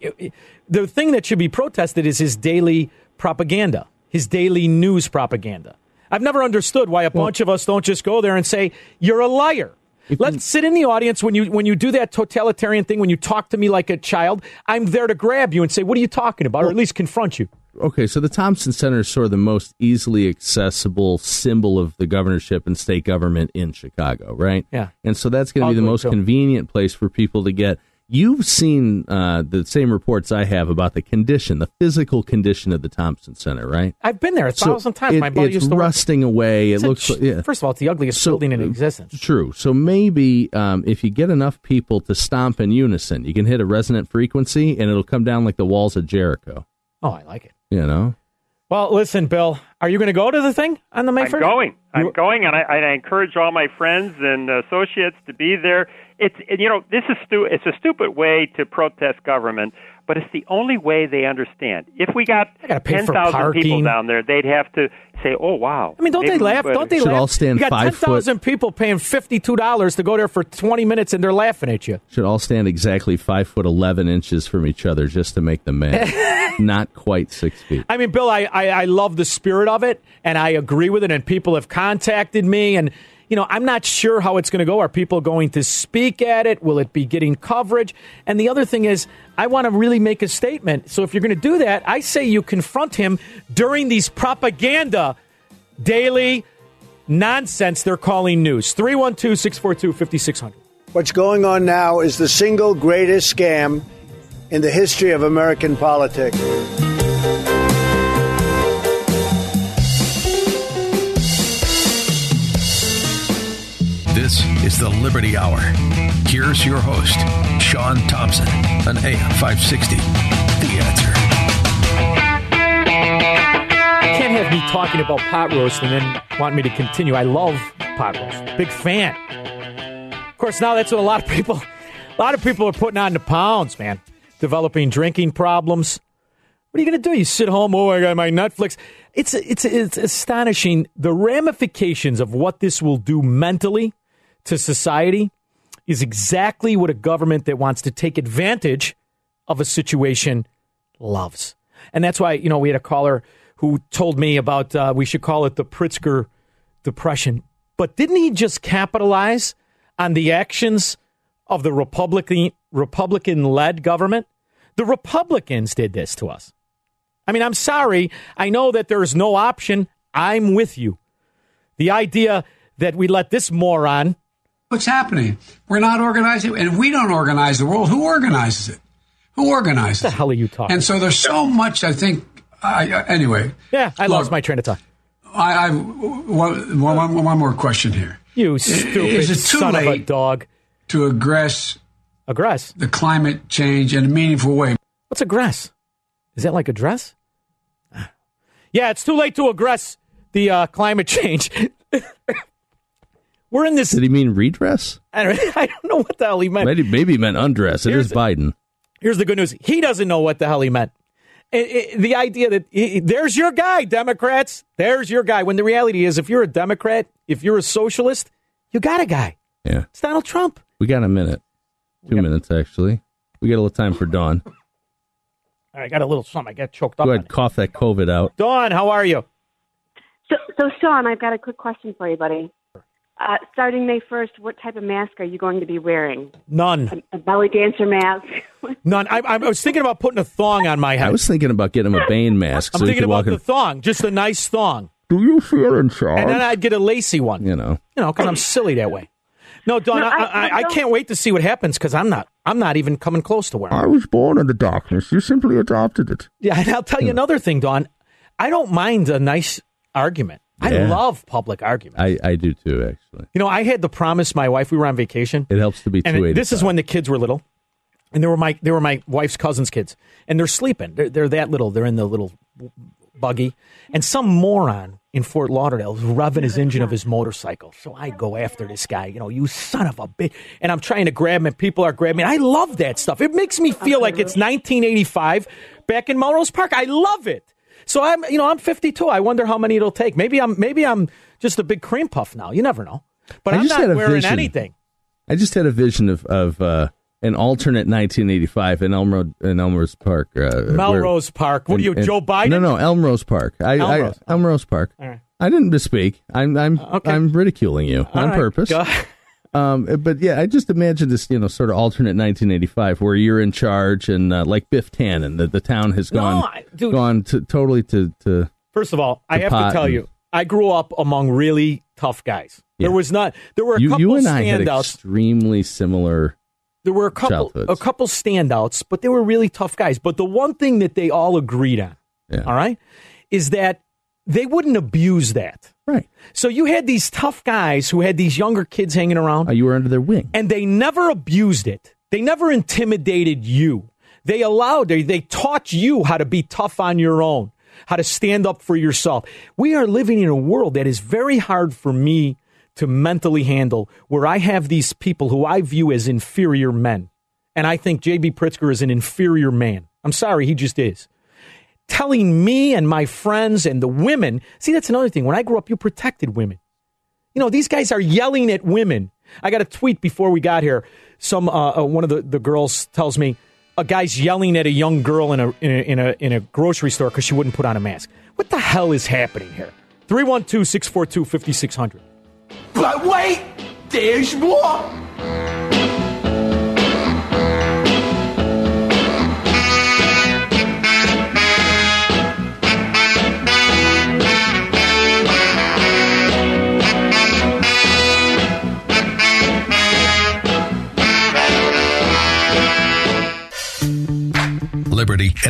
the thing that should be protested is his daily propaganda, his daily news propaganda. I've never understood why a bunch of us don't just go there and say, "You're a liar." Let's sit in the audience when you when you do that totalitarian thing. When you talk to me like a child, I'm there to grab you and say, "What are you talking about?" or at least confront you. Okay, so the Thompson Center is sort of the most easily accessible symbol of the governorship and state government in Chicago, right? Yeah. And so that's going to be the most too. convenient place for people to get. You've seen uh, the same reports I have about the condition, the physical condition of the Thompson Center, right? I've been there a So thousand times. it- My buddy used to work. rusting away. It It's a looks ch- like, yeah. First of all, it's the ugliest building in existence. True. So maybe um, if you get enough people to stomp in unison, you can hit a resonant frequency and it'll come down like the walls of Jericho. Oh, I like it. You know? Well, listen, Bill, Are you going to go to the thing on the May I'm 1st? going. I'm going, and I, and I encourage all my friends and associates to be there. It's and, you know this is stu- it's a stupid way to protest government, but it's the only way they understand. If we got gotta pay ten for thousand people down there, they'd have to say, "Oh wow." I mean, don't they laugh? Don't they Should laugh? all stand you got 10,000 people paying $52 to go there for 20 minutes and they're laughing at you. Should all stand exactly five foot eleven inches from each other just to make the mad. Not quite six feet. I mean, Bill, I, I, I love the spirit of it, and I agree with it. And people have contacted me, and you know, I'm not sure how it's going to go. Are people going to speak at it? Will it be getting coverage? And the other thing is, I want to really make a statement. So if you're going to do that, I say you confront him during these propaganda daily nonsense they're calling news. 312 642 5600. What's going on now is the single greatest scam in the history of American politics. The Liberty Hour. Here's your host, Sean Thompson, on AM 560. The answer. You can't have me talking about pot roast and then want me to continue. I love pot roast. Big fan. Of course, now that's what a lot of people, a lot of people are putting on the pounds, man. Developing drinking problems. What are you going to do? You sit home. Oh, I got my Netflix. It's it's it's astonishing the ramifications of what this will do mentally to society. Is exactly what a government that wants to take advantage of a situation loves. And that's why, you know, we had a caller who told me about uh, we should call it the Pritzker Depression. But didn't he just capitalize on the actions of the Republican Republican led government? The Republicans did this to us. I mean, I'm sorry. I know that there's no option. I'm with you. The idea that we let this moron What's happening? We're not organizing, and if we don't organize the world, who organizes it? Who organizes? What the hell are you talking? And so there's so much. I think. I, I- anyway. Yeah, I Look, lost my train of thought. I, I one, one, one more question here. You stupid Is it too son of a late dog to aggress aggress the climate change in a meaningful way? What's aggress? Is that like address? Yeah, it's too late to aggress the uh, climate change. We're in this. Did he mean redress? I don't, I don't know what the hell he meant. Maybe, maybe he meant undress. It Here's is Biden. Here's the good news. He doesn't know what the hell he meant. It- it- the idea that he- there's your guy, Democrats. There's your guy. When the reality is, if you're a Democrat, if you're a socialist, you got a guy. Yeah. It's Donald Trump. We got a minute. Two minutes, actually. We got a little time for Dawn. All right, I got a little something. I got choked up. Go on ahead, cough that COVID out. Dawn, how are you? So, so Sean, I've got a quick question for you, buddy. Uh, starting May 1st, what type of mask are you going to be wearing? None. A belly dancer mask? None. I, I was thinking about putting a thong on my head. I was thinking about getting him a Bane mask I'm so thinking could walk about in. the thong, just a nice thong. Do you feel in charge? And then I'd get a lacy one. you know. You know, because I'm silly that way. No, Don, No, I, I- I, I I can't wait to see what happens because I'm not. I'm not even coming close to wearing. I was born in the darkness. You simply adopted it. Yeah, and I'll tell you another thing, Don. I don't mind a nice argument. I Yeah. love public argument. I, I do too, actually. You know, I had to promise my wife we were on vacation. It helps to be and 280. this is when the kids were little, and they were my they were my wife's cousins' kids, and they're sleeping. They're, they're that little. They're in the little buggy, and some moron in Fort Lauderdale is revving his engine of his motorcycle. So I go after this guy. You know, you son of a bitch, and I'm trying to grab him, and people are grabbing me. I love that stuff. It makes me feel like it's 1985 back in Melrose Park. I love it. So I'm, you know, I'm 52. I wonder how many it'll take. Maybe I'm, maybe I'm just a big cream puff now. You never know. But I I'm just not had a wearing vision. anything. I just had a vision of, of uh, an alternate 1985 in Elmro in Elmrose Park. Uh, Melrose Park. What are you, Joe Biden? No, no, Elmrose Park. I, Elmrose. I, Elmrose Park. Right. I didn't misspeak. I'm I'm I'm ridiculing you All on right. purpose. Go- Um, but yeah, I just imagine this, you know, sort of alternate 1985 where you're in charge and uh, like Biff Tannen, the, the town has No, gone I- dude. gone to, totally to, to First of all, I have to tell and- you, I grew up among really tough guys. There was not. There were a you, couple you and I had extremely similar. there were a couple, childhoods. a couple standouts, but they were really tough guys. But the one thing that they all agreed on, all right, is that they wouldn't abuse that. Right. So you had these tough guys who had these younger kids hanging around. Uh, you were under their wing. and they never abused it. They never intimidated you. They allowed they they taught you how to be tough on your own. how to stand up for yourself. We are living in a world that is very hard for me to mentally handle, where I have these people who I view as inferior men. And I think J.B. Pritzker is an inferior man. I'm sorry, he just is. Telling me and my friends and the women, see, that's another thing. When I grew up, you protected women. You know, these guys are yelling at women. I got a tweet before we got here. Some uh, uh, one of the, the girls tells me a guy's yelling at a young girl in a in a in a, in a grocery store because she wouldn't put on a mask. What the hell is happening here? 312 642 5600. But wait, there's more.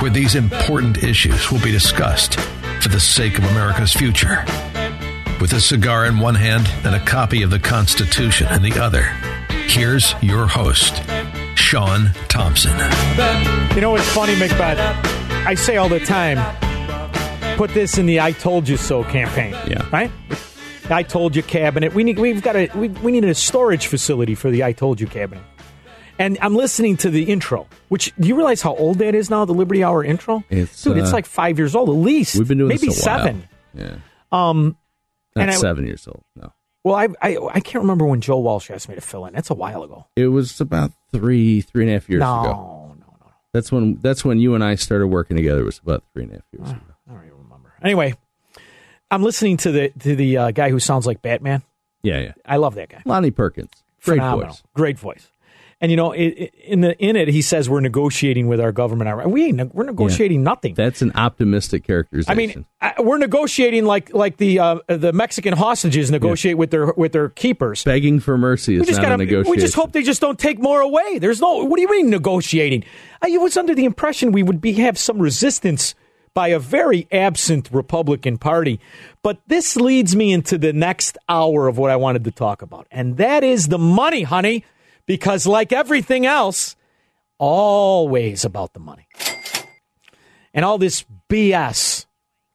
where these important issues will be discussed for the sake of America's future. With a cigar in one hand and a copy of the Constitution in the other, here's your host, Sean Thompson. You know what's funny, Macbeth? I say all the time, put this in the "I told you so" campaign. Yeah. Right. I told you cabinet. We need. We've got a. We, we need a storage facility for the "I told you" cabinet. And I'm listening to the intro, which do you realize how old that is now? The Liberty Hour intro, It's, dude, it's uh, like five years old at least. We've been doing maybe a while. seven. Yeah. Um, Not and I- seven years old. No. Well, I, I I can't remember when Joe Walsh asked me to fill in. That's a while ago. It was about three, three and a half years No, ago. No, no, no. That's when that's when you and I started working together. It was about three and a half years ago. I don't even remember. Anyway, I'm listening to the to the uh, guy who sounds like Batman. Yeah, yeah. I love that guy. Lonnie Perkins. Great Phenomenal. voice. Great voice. And you know, it, it- in the in it, he says we're negotiating with our government. We ain't. We're negotiating nothing. That's an optimistic characterization. I mean, I, we're negotiating like like the uh, the Mexican hostages negotiate with their with their keepers. begging for mercy is We just not a gotta, negotiation. we just hope they just don't take more away. There's no. What do you mean negotiating? I was under the impression we would be have some resistance by a very absent Republican Party, but this leads me into the next hour of what I wanted to talk about, and that is the money, honey. Because like everything else, always about the money, and all this BS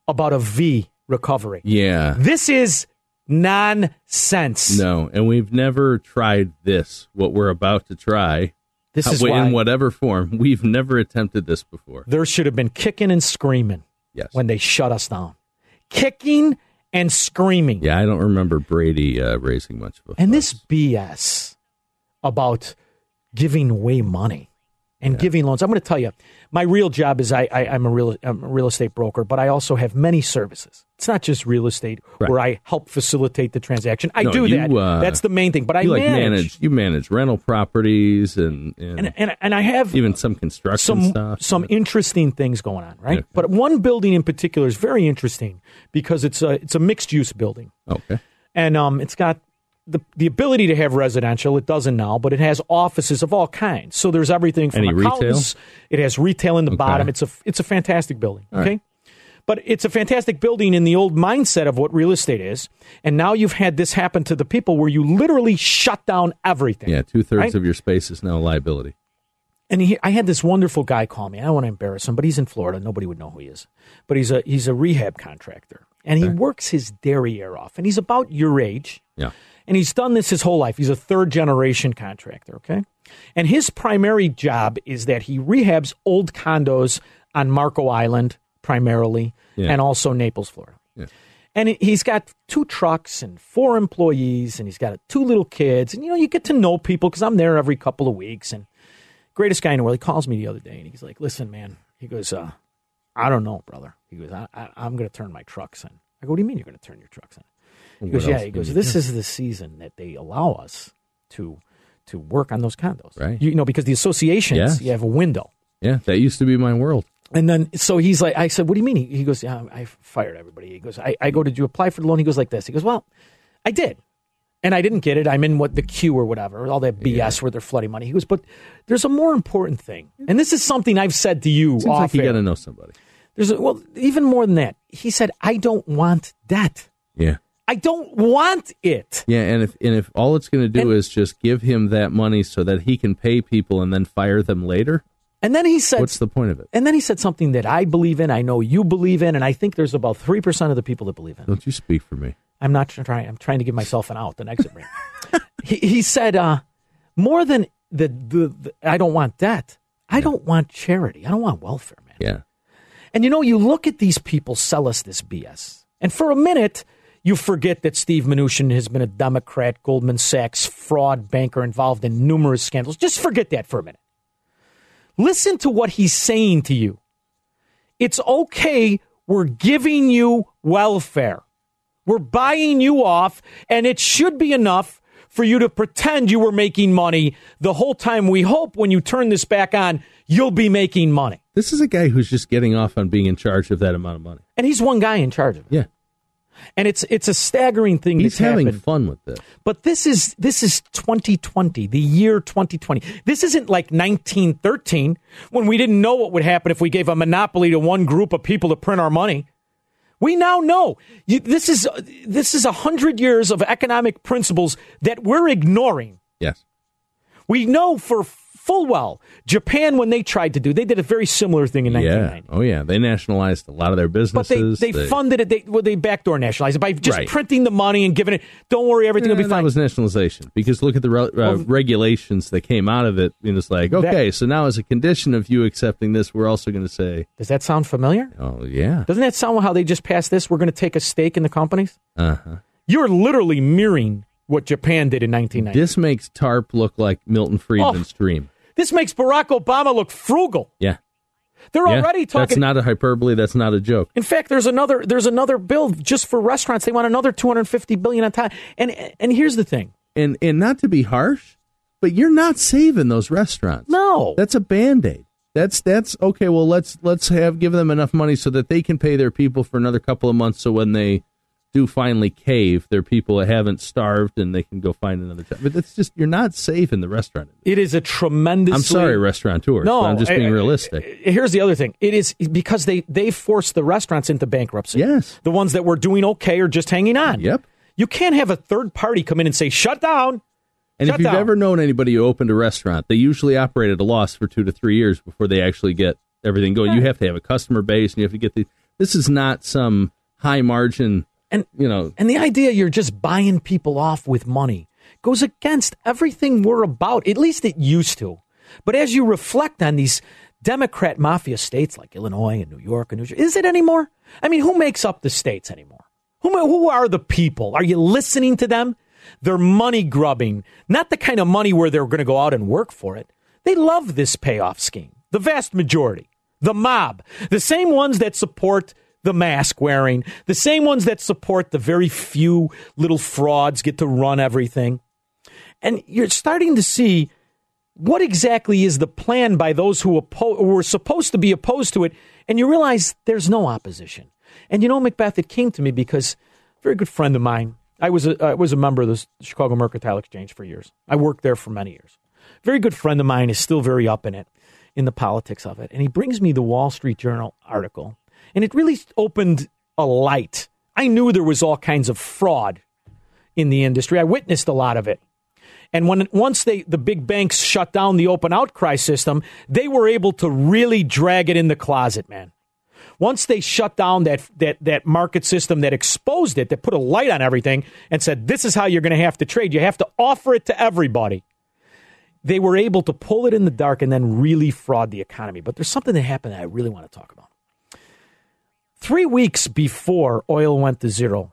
about a V recovery. Yeah. This is nonsense. No, and we've never tried this. What we're about to try. This is in why- whatever form. We've never attempted this before. There should have been kicking and screaming Yes. when they shut us down. Kicking and screaming. Yeah, I don't remember Brady uh, raising much of a. And this BS about giving away money and giving loans. I'm going to tell you, my real job is I, I, I'm, a real, I'm a real estate broker, but I also have many services. It's not just real estate where I help facilitate the transaction. I No, do you, that. uh, That's the main thing. But I like, manage. You manage rental properties and and, and, and, and I have even some construction some stuff. some interesting things going on, right? Okay. But one building in particular is very interesting because it's a it's a mixed use building, Okay. and um, it's got the the ability to have residential. It doesn't now, but it has offices of all kinds. So there's everything from Any retail? It has retail in the Okay. bottom. It's a it's a fantastic building. All okay. right. But it's a fantastic building in the old mindset of what real estate is. And now you've had this happen to the people where you literally shut down everything. Yeah, two thirds Right? of your space is now a liability. and he, I had this wonderful guy call me. I don't want to embarrass him, but he's in Florida. Nobody would know who he is. But he's a he's a rehab contractor, and he works his derriere off. And he's about your age, Yeah. And he's done this his whole life. He's a third generation contractor. Okay, and his primary job is that he rehabs old condos on Marco Island primarily, Yeah. and also Naples, Florida. Yeah. And he- he's got two trucks and four employees, and he's got two little kids. And you know, you get to know people because I'm there every couple of weeks. And greatest guy in the world. He calls me the other day, and he's like, "Listen, man," he goes, uh, "I don't know, brother." He goes, I, I, "I'm going to turn my trucks in." I go, "What do you mean you're going to turn your trucks in?" He What goes, "Yeah." He goes, "This do?" is the season that they allow us to to work on those condos, Right. You know, because the associations, Yes. you have a window." Yeah, that used to be my world. And then, so he's like, I said, what do you mean? He, he goes, yeah, I fired everybody. He goes, I, I go, did you apply for the loan? He goes like this. He goes, well, I did. And I didn't get it. I'm in what the queue or whatever, all that BS where they're flooding money. He goes, but there's a more important thing. And this is something I've said to you Seems off like you got to know somebody. There's a, well, even more than that. He said, I don't want debt. Yeah. I don't want it. Yeah, and if and if all it's going to do is just give him that money so that he can pay people and then fire them later, And then he said, what's the point of it? and then he said something that I believe in. I know you believe in, and I think there's about three percent of the people that believe in. It. Don't you speak for me? I'm not trying. I'm trying to give myself an out, an exit rate. he, he said, uh, more than the, the, the, I don't want debt. I don't want charity. I don't want welfare, man. Yeah. And you know, you look at these people sell us this BS, and for a minute, you forget that Steve Mnuchin has been a Democrat, Goldman Sachs fraud banker involved in numerous scandals. Just forget that for a minute. Listen to what he's saying to you. It's okay. We're giving you welfare. We're buying you off, and it should be enough for you to pretend you were making money the whole time. We hope when you turn this back on, you'll be making money. This is a guy who's just getting off on being in charge of that amount of money. And he's one guy in charge of it. Yeah. And it's it's a staggering thing He's having happened. fun with this. But this is this is 2020, the year 2020. This isn't like 1913 when we didn't know what would happen if we gave a monopoly to one group of people to print our money. We now know you, this is this is a hundred years of economic principles that we're ignoring. Yes. We know for full well Japan when they tried to do they did a very similar thing in Yeah. 1990. Oh yeah. They nationalized a lot of their businesses. But they, businesses. they funded it. They well, they backdoor nationalized it by just Right. printing the money and giving it. Don't worry, everything will be Yeah, fine. That was nationalization because look at the re- uh, regulations that came out of it. And it's like, That- okay, so now as a condition of you accepting this, we're also going to say, Does that sound familiar? oh yeah, Doesn't that sound how they just passed this? We're going to take a stake in the companies. uh huh. You're literally mirroring what Japan did in 1990. This makes TARP look like Milton Friedman's dream. This makes Barack Obama look frugal. Yeah, They're Yeah. already talking. That's not a hyperbole. That's not a joke. in fact, there's another there's another bill just for restaurants. They want another 250 billion on top. And and here's the thing. And and not to be harsh, but you're not saving those restaurants. No, that's a band aid. That's that's okay. Well, let's let's have give them enough money so that they can pay their people for another couple of months. So when they do finally cave, They're people that haven't starved and they can go find another job. But it's just you're not safe in the restaurant. It is a tremendous. I'm sorry, restaurateurs. No, I'm just I- being I- realistic. Here's the other thing. It is because they they forced the restaurants into bankruptcy. Yes. The ones that were doing okay are just hanging on. Yep. You can't have a third party come in and say shut down. And Shut if you've ever known anybody who opened a restaurant, they usually operate at a loss for two to three years before they actually get everything going. You have to have a customer base, and you have to get the. This is not some high margin, and you know, And the idea you're just buying people off with money goes against everything we're about. At least it used to. But as you reflect on these Democrat mafia states like Illinois and New York and New Jersey, is it anymore? I mean, who makes up the states anymore? Who, who are the people? Are you listening to them? They're money grubbing, not the kind of money where they're going to go out and work for it. They love this payoff scheme. The vast majority, the mob, the same ones that support the mask wearing, the same ones that support the very few little frauds get to run everything. And you're starting to see what exactly is the plan by those who, oppo- were supposed to be opposed to it, and you realize there's no opposition. And you know, Macbeth, it came to me because a very good friend of mine, I was a, I was a member of the Chicago Mercantile Exchange for years. I worked there for many years. Very good friend of mine is still very up in it, in the politics of it. And he brings me the Wall Street Journal article, and it really opened a light. I knew there was all kinds of fraud in the industry. I witnessed a lot of it. And when once they the big banks shut down the open outcry system, they were able to really drag it in the closet, man. Once they shut down that that that market system that exposed it, that put a light on everything and said this is how you're going to have to trade. You have to offer it to everybody. They were able to pull it in the dark and then really fraud the economy. But there's something that happened that I really want to talk about. 3 weeks before oil went to zero,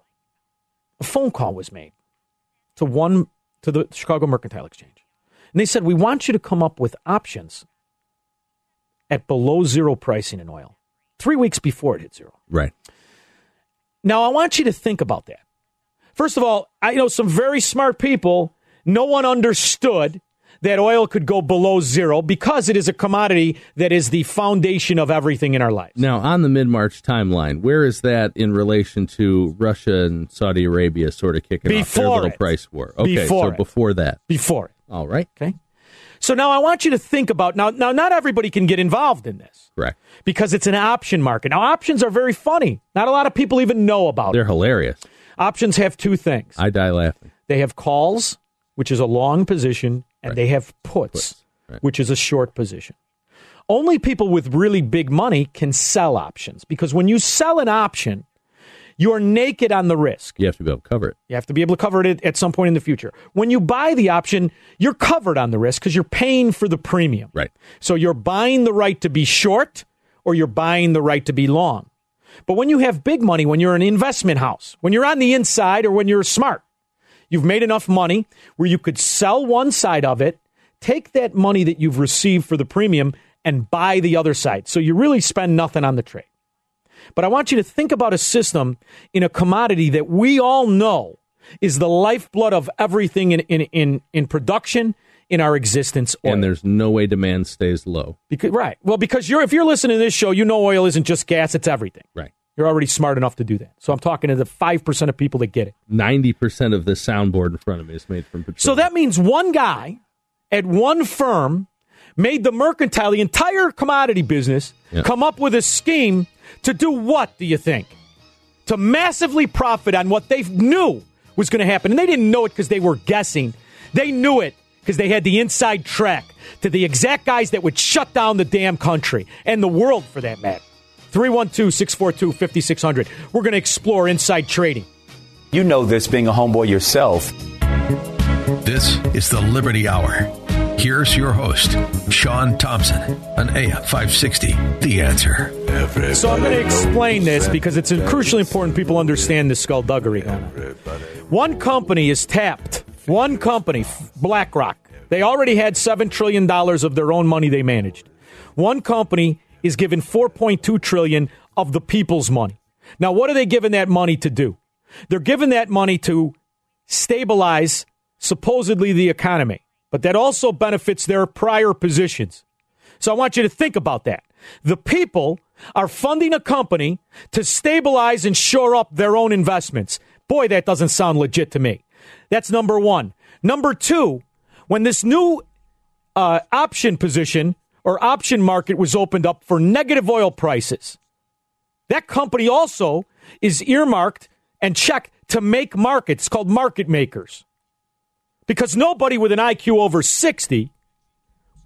a phone call was made to one to the Chicago Mercantile Exchange. And they said, We want you to come up with options at below zero pricing in oil. Three weeks before it hit zero. right. Now, I want you to think about that. First of all, I know some very smart people. No one understood that oil could go below zero because it is a commodity that is the foundation of everything in our lives. Now, on the mid March timeline, where is that in relation to Russia and Saudi Arabia sort of kicking off their little it. price war? Okay, Before so it. before that. Before it. All right. Okay. So now I want you to think about now. Now, not everybody can get involved in this Correct. because it's an option market. Now, options are very funny. Not a lot of people even know about They're it. hilarious. Options have two things. I die laughing. They have calls, which is a long position, and they have puts, Right. which is a short position. Only people with really big money can sell options because when you sell an option, you're naked on the risk. You have to be able to cover it. You have to be able to cover it at some point in the future. When you buy the option, you're covered on the risk because you're paying for the premium. Right. So you're buying the right to be short or you're buying the right to be long. But when you have big money, when you're an investment house, when you're on the inside or when you're smart, you've made enough money where you could sell one side of it, take that money that you've received for the premium and buy the other side. So you really spend nothing on the trade. But I want you to think about a system in a commodity that we all know is the lifeblood of everything in, in, in, in production, in our existence. Oil. And there's no way demand stays low. Because, right. Well, because you're if you're listening to this show, you know oil isn't just gas, it's everything. Right. You're already smart enough to do that. So I'm talking to the 5% of people that get it. 90% of the soundboard in front of me is made from petroleum. So that means one guy at one firm made the mercantile, the entire commodity business, Yeah. come up with a scheme to do what, do you think? To massively profit on what they knew was going to happen. And they didn't know it because they were guessing. They knew it because they had the inside track to the exact guys that would shut down the damn country and the world for that matter. 312 642 5600. We're going to explore inside trading. You know this being a homeboy yourself. This is the Liberty Hour. Here's your host, Sean Thompson, on AM 560. The answer. So I'm going to explain this because it's crucially important people understand this skullduggery. One company is tapped. One company, BlackRock. They already had $7 trillion of their own money they managed. One company is given 4.2 trillion of the people's money. Now, what are they giving that money to do? They're giving that money to stabilize supposedly the economy, but that also benefits their prior positions. So I want you to think about that. The people are funding a company to stabilize and shore up their own investments. Boy, that doesn't sound legit to me. That's number one. Number two, when this new uh, option position or option market was opened up for negative oil prices, that company also is earmarked and checked to make markets called market makers. Because nobody with an IQ over 60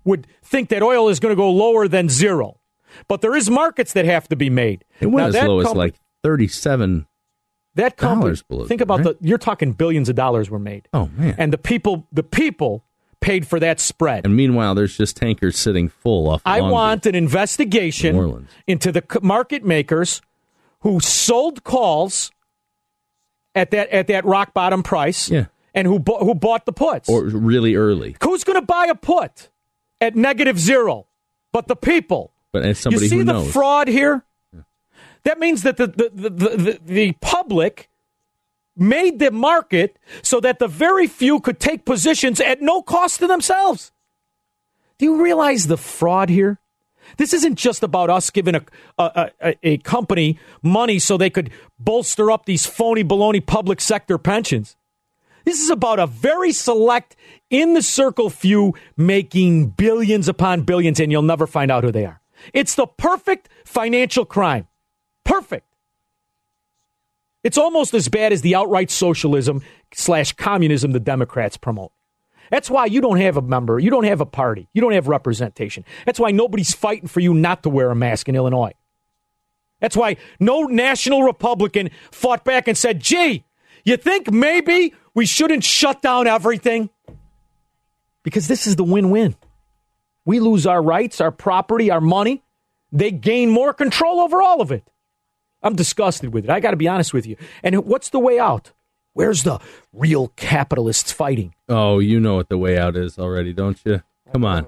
would think that oil is going to go lower than zero. But there is markets that have to be made. It went Now, as low as like 37 that company, dollars below think about right? the you're talking billions of dollars were made. Oh, man. And the people the people paid for that spread. And meanwhile, there's just tankers sitting full off. I Long want an investigation into the market makers who sold calls at that at that rock bottom price Yeah. and who bu- who bought the puts. Or really early. Who's going to buy a put at negative zero? But the people. But as somebody you see the knows. fraud here? That means that the, the, the, the the public made the market so that the very few could take positions at no cost to themselves. Do you realize the fraud here? This isn't just about us giving a, a, a, a company money so they could bolster up these phony baloney public sector pensions. This is about a very select, in the circle few making billions upon billions, and you'll never find out who they are. It's the perfect financial crime. Perfect. It's almost as bad as the outright socialism slash communism the Democrats promote. That's why you don't have a member, you don't have a party, you don't have representation. That's why nobody's fighting for you not to wear a mask in Illinois. That's why no national Republican fought back and said, gee, you think maybe we shouldn't shut down everything? Because this is the win win. We lose our rights, our property, our money. They gain more control over all of it. I'm disgusted with it. I got to be honest with you. And what's the way out? Where's the real capitalists fighting? Oh, you know what the way out is already, don't you? Come on.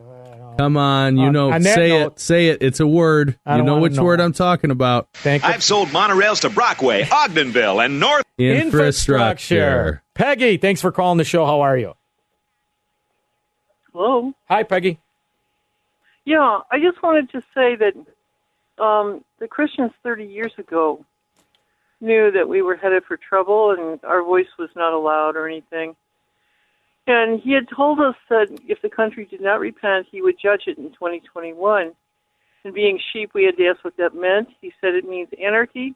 Come on. You uh, know, on that say note- it. Say it. It's a word. You know which know word it. I'm talking about. Thank you. I've sold monorails to Brockway, Ogdenville, and North. Infrastructure. Peggy, thanks for calling the show. How are you? Hello. Hi, Peggy. Yeah, I just wanted to say that um, the Christians 30 years ago knew that we were headed for trouble and our voice was not allowed or anything. And he had told us that if the country did not repent, he would judge it in 2021. And being sheep, we had to ask what that meant. He said it means anarchy,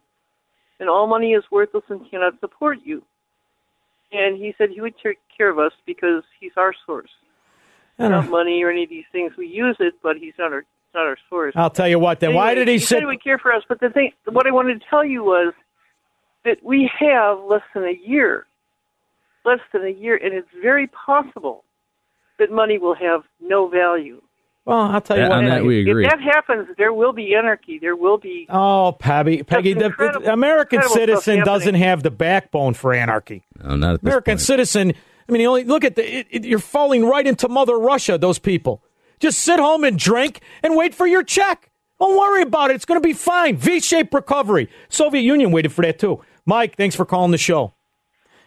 and all money is worthless and cannot support you. And he said he would take care of us because he's our source. Not money or any of these things. We use it, but he's not our not our source. I'll tell you what. Then why did he, said sit? he would care for us? But the thing, what I wanted to tell you was that we have less than a year, less than a year, and it's very possible that money will have no value. Well, I'll tell you That- what. on that we agree. If that happens, there will be anarchy. There will be. Oh, Peggy, Peggy, the, the American citizen doesn't have the backbone for anarchy. No, not at this American point. citizen. I mean, you only look at the. It, it, you're falling right into Mother Russia. Those people just sit home and drink and wait for your check. Don't worry about it. It's going to be fine. V-shaped recovery. Soviet Union waited for that too. Mike, thanks for calling the show.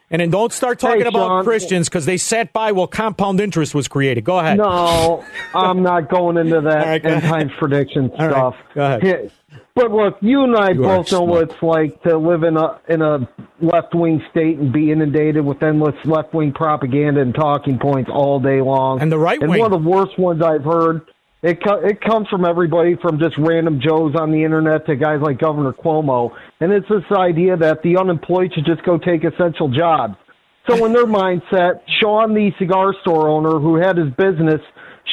And then don't start talking Hey, about. Christians because they sat by while compound interest was created. Go ahead. No, I'm not going into that right, end times prediction All right, stuff. go ahead. But look, you and I You both know what it's like to live in a in a left wing state and be inundated with endless left wing propaganda and talking points all day long. And the right And wing. one of the worst ones I've heard. It co- it comes from everybody from just random Joes on the internet to guys like Governor Cuomo, and it's this idea that the unemployed should just go take essential jobs. So in their mindset, Sean, the cigar store owner who had his business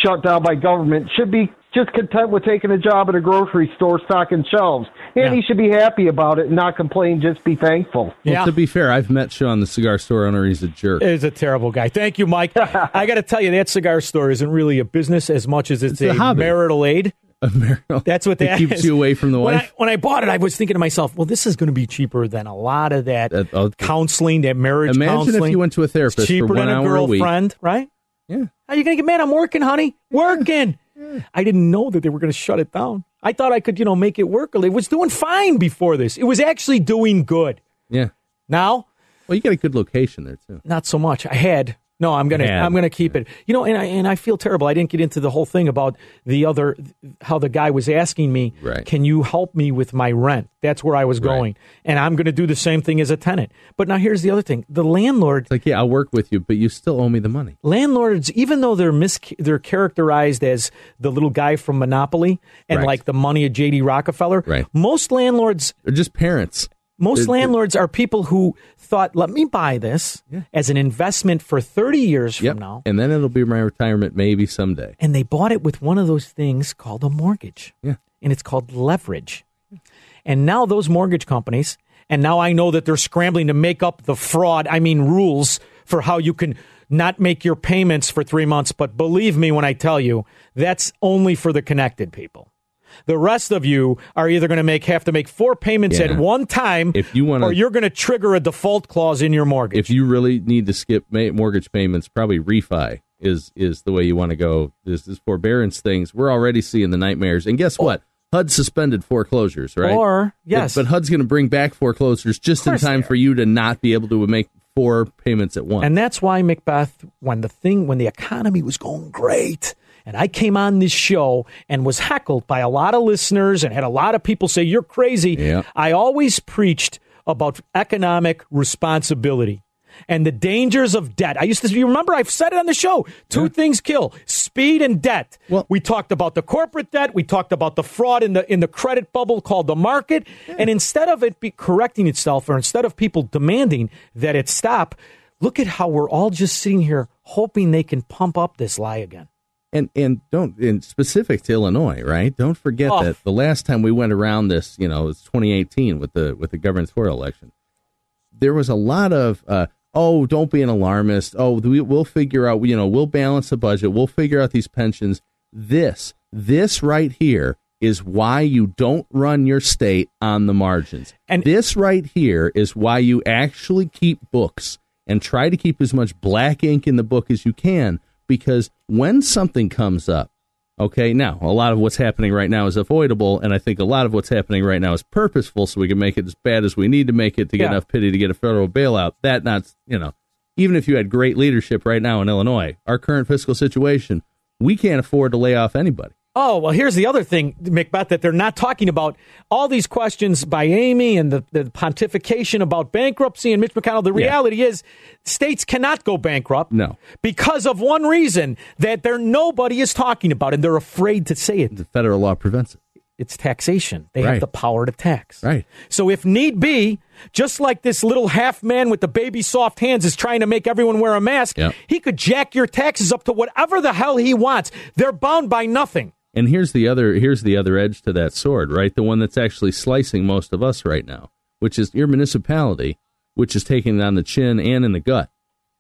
shut down by government, should be just content with taking a job at a grocery store stocking shelves. And he should be happy about it and not complain, just be thankful. Well, to be fair, I've met Sean, the cigar store owner. He's a jerk. He's a terrible guy. Thank you, Mike. I got to tell you, that cigar store isn't really a business as much as it's, It's a hobby. marital aid. That's what It that keeps is. you away from the when wife? I, when I bought it, I was thinking to myself, well, this is going to be cheaper than a lot of that counseling, that marriage Imagine if you went to a therapist It's for cheaper one than a hour a week. girlfriend, right? Yeah. How are you going to get mad? I'm working, honey. Working. I didn't know that they were going to shut it down. I thought I could, you know, make it work. It was doing fine before this. It was actually doing good. Yeah. Now, well, you got a good location there too. Not so much. I had. No, I'm gonna. I'm gonna keep it. You know, and I and I feel terrible. I didn't get into the whole thing about the other, how the guy was asking me, Right. "Can you help me with my rent?" That's where I was going, and I'm gonna do the same thing as a tenant. But now here's the other thing: the landlord, It's like, yeah, I'll work with you, but you still owe me the money. landlords, even though they're mis, they're characterized as the little guy from Monopoly and Right. like the money of J.D. Rockefeller. Right. Most landlords They're just parents. Most they're- landlords are people who thought, "Let me buy this as an investment for 30 years Yep. from now." And then it'll be my retirement maybe someday. And they bought it with one of those things called a mortgage. Yeah. And it's called leverage. And now those mortgage companies, and now I know that they're scrambling to make up the fraud, I mean rules for how you can not make your payments for 3 months, but believe me when I tell you, that's only for the connected people. The rest of you are either going to make have to make four payments Yeah. at one time, If you wanna- or you're going to trigger a default clause in your mortgage. If you really need to skip mortgage payments, probably refi is is the way you want to go. This is forbearance things. We're already seeing the nightmares. And guess what? HUD suspended foreclosures, right? Or- yes. but, but HUD's going to bring back foreclosures just in time for you to not be able to make four payments at once. And that's why Macbeth, when the thing, when the economy was going great, and I came on this show and was heckled by a lot of listeners and had a lot of people say, You're crazy. Yeah. I always preached about economic responsibility and the dangers of debt. I used to, you remember, I've said it on the show. Two things kill speed and debt. Well, we talked about the corporate debt. We talked about the fraud in the, in the credit bubble called the market. And instead of it be correcting itself or instead of people demanding that it stop, look at how we're all just sitting here hoping they can pump up this lie again. And and don't in specific to Illinois, right? Don't forget Oh. that the last time we went around this, you know, it's 2018 with the with the gubernatorial election. There was a lot of uh, oh, don't be an alarmist. Oh, we, we'll figure out. You know, we'll balance the budget. We'll figure out these pensions. This this right here is why you don't run your state on the margins. And this right here is why you actually keep books and try to keep as much black ink in the book as you can because when something comes up, okay, now a lot of what's happening right now is avoidable, and I think a lot of what's happening right now is purposeful, so we can make it as bad as we need to make it to get Yeah. enough pity to get a federal bailout. That not, you know, even if you had great leadership right now in Illinois, our current fiscal situation We can't afford to lay off anybody. Oh, well, here's the other thing, Macbeth, that they're not talking about. All these questions by Amy and the, the pontification about bankruptcy and Mitch McConnell. The reality is states cannot go bankrupt No. because of one reason that there nobody is talking about, and they're afraid to say it. The federal law prevents it. It's taxation. They have the power to tax. Right. So if need be, just like this little half man with the baby soft hands is trying to make everyone wear a mask, Yep. he could jack your taxes up to whatever the hell he wants. They're bound by nothing. And here's the other here's the other edge to that sword, right? The one that's actually slicing most of us right now, which is your municipality, which is taking it on the chin and in the gut,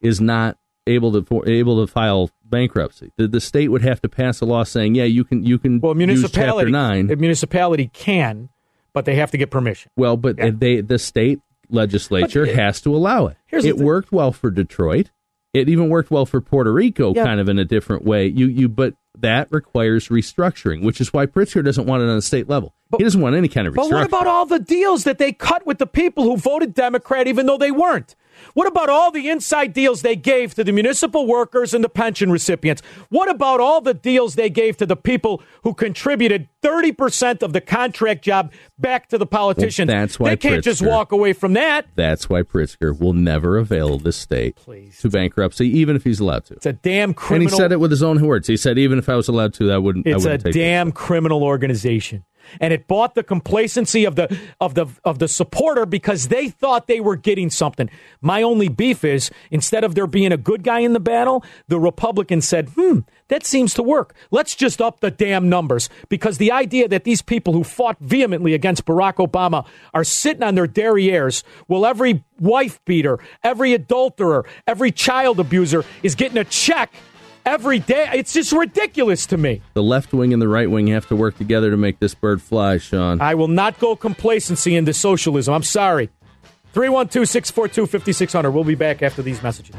is not able to able to file bankruptcy. The, the state would have to pass a law saying, yeah, you can you can Well, use chapter municipality, nine. a municipality can, but they have to get permission. Well, but they the state legislature But, uh, has to allow it. here's It worked well for Detroit. It even worked well for Puerto Rico, Yeah. kind of in a different way. You you but that requires restructuring, which is why Pritzker doesn't want it on the state level. he doesn't want any kind of But what about all the deals that they cut with the people who voted Democrat even though they weren't? What about all the inside deals they gave to the municipal workers and the pension recipients? What about all the deals they gave to the people who contributed 30% of the contract job back to the politicians? that's why they can't just walk away from that. That's why Pritzker will never avail the state to bankruptcy, even if he's allowed to. It's a damn criminal. And he said it with his own words. He said, "Even if I was allowed to, I wouldn't." It's a wouldn't take it." damn criminal organization. And it bought the complacency of the of the of the supporter because they thought they were getting something. My only beef is instead of there being a good guy in the battle, the Republicans said, "Hmm, that seems to work. Let's just up the damn numbers." Because the idea that these people who fought vehemently against Barack Obama are sitting on their derrieres, well, every wife beater, every adulterer, every child abuser is getting a check every day. It's just ridiculous to me. The left wing and the right wing have to work together to make this bird fly, Sean. I will not go complacency into socialism. I'm sorry. 312 642 5600. We'll be back after these messages.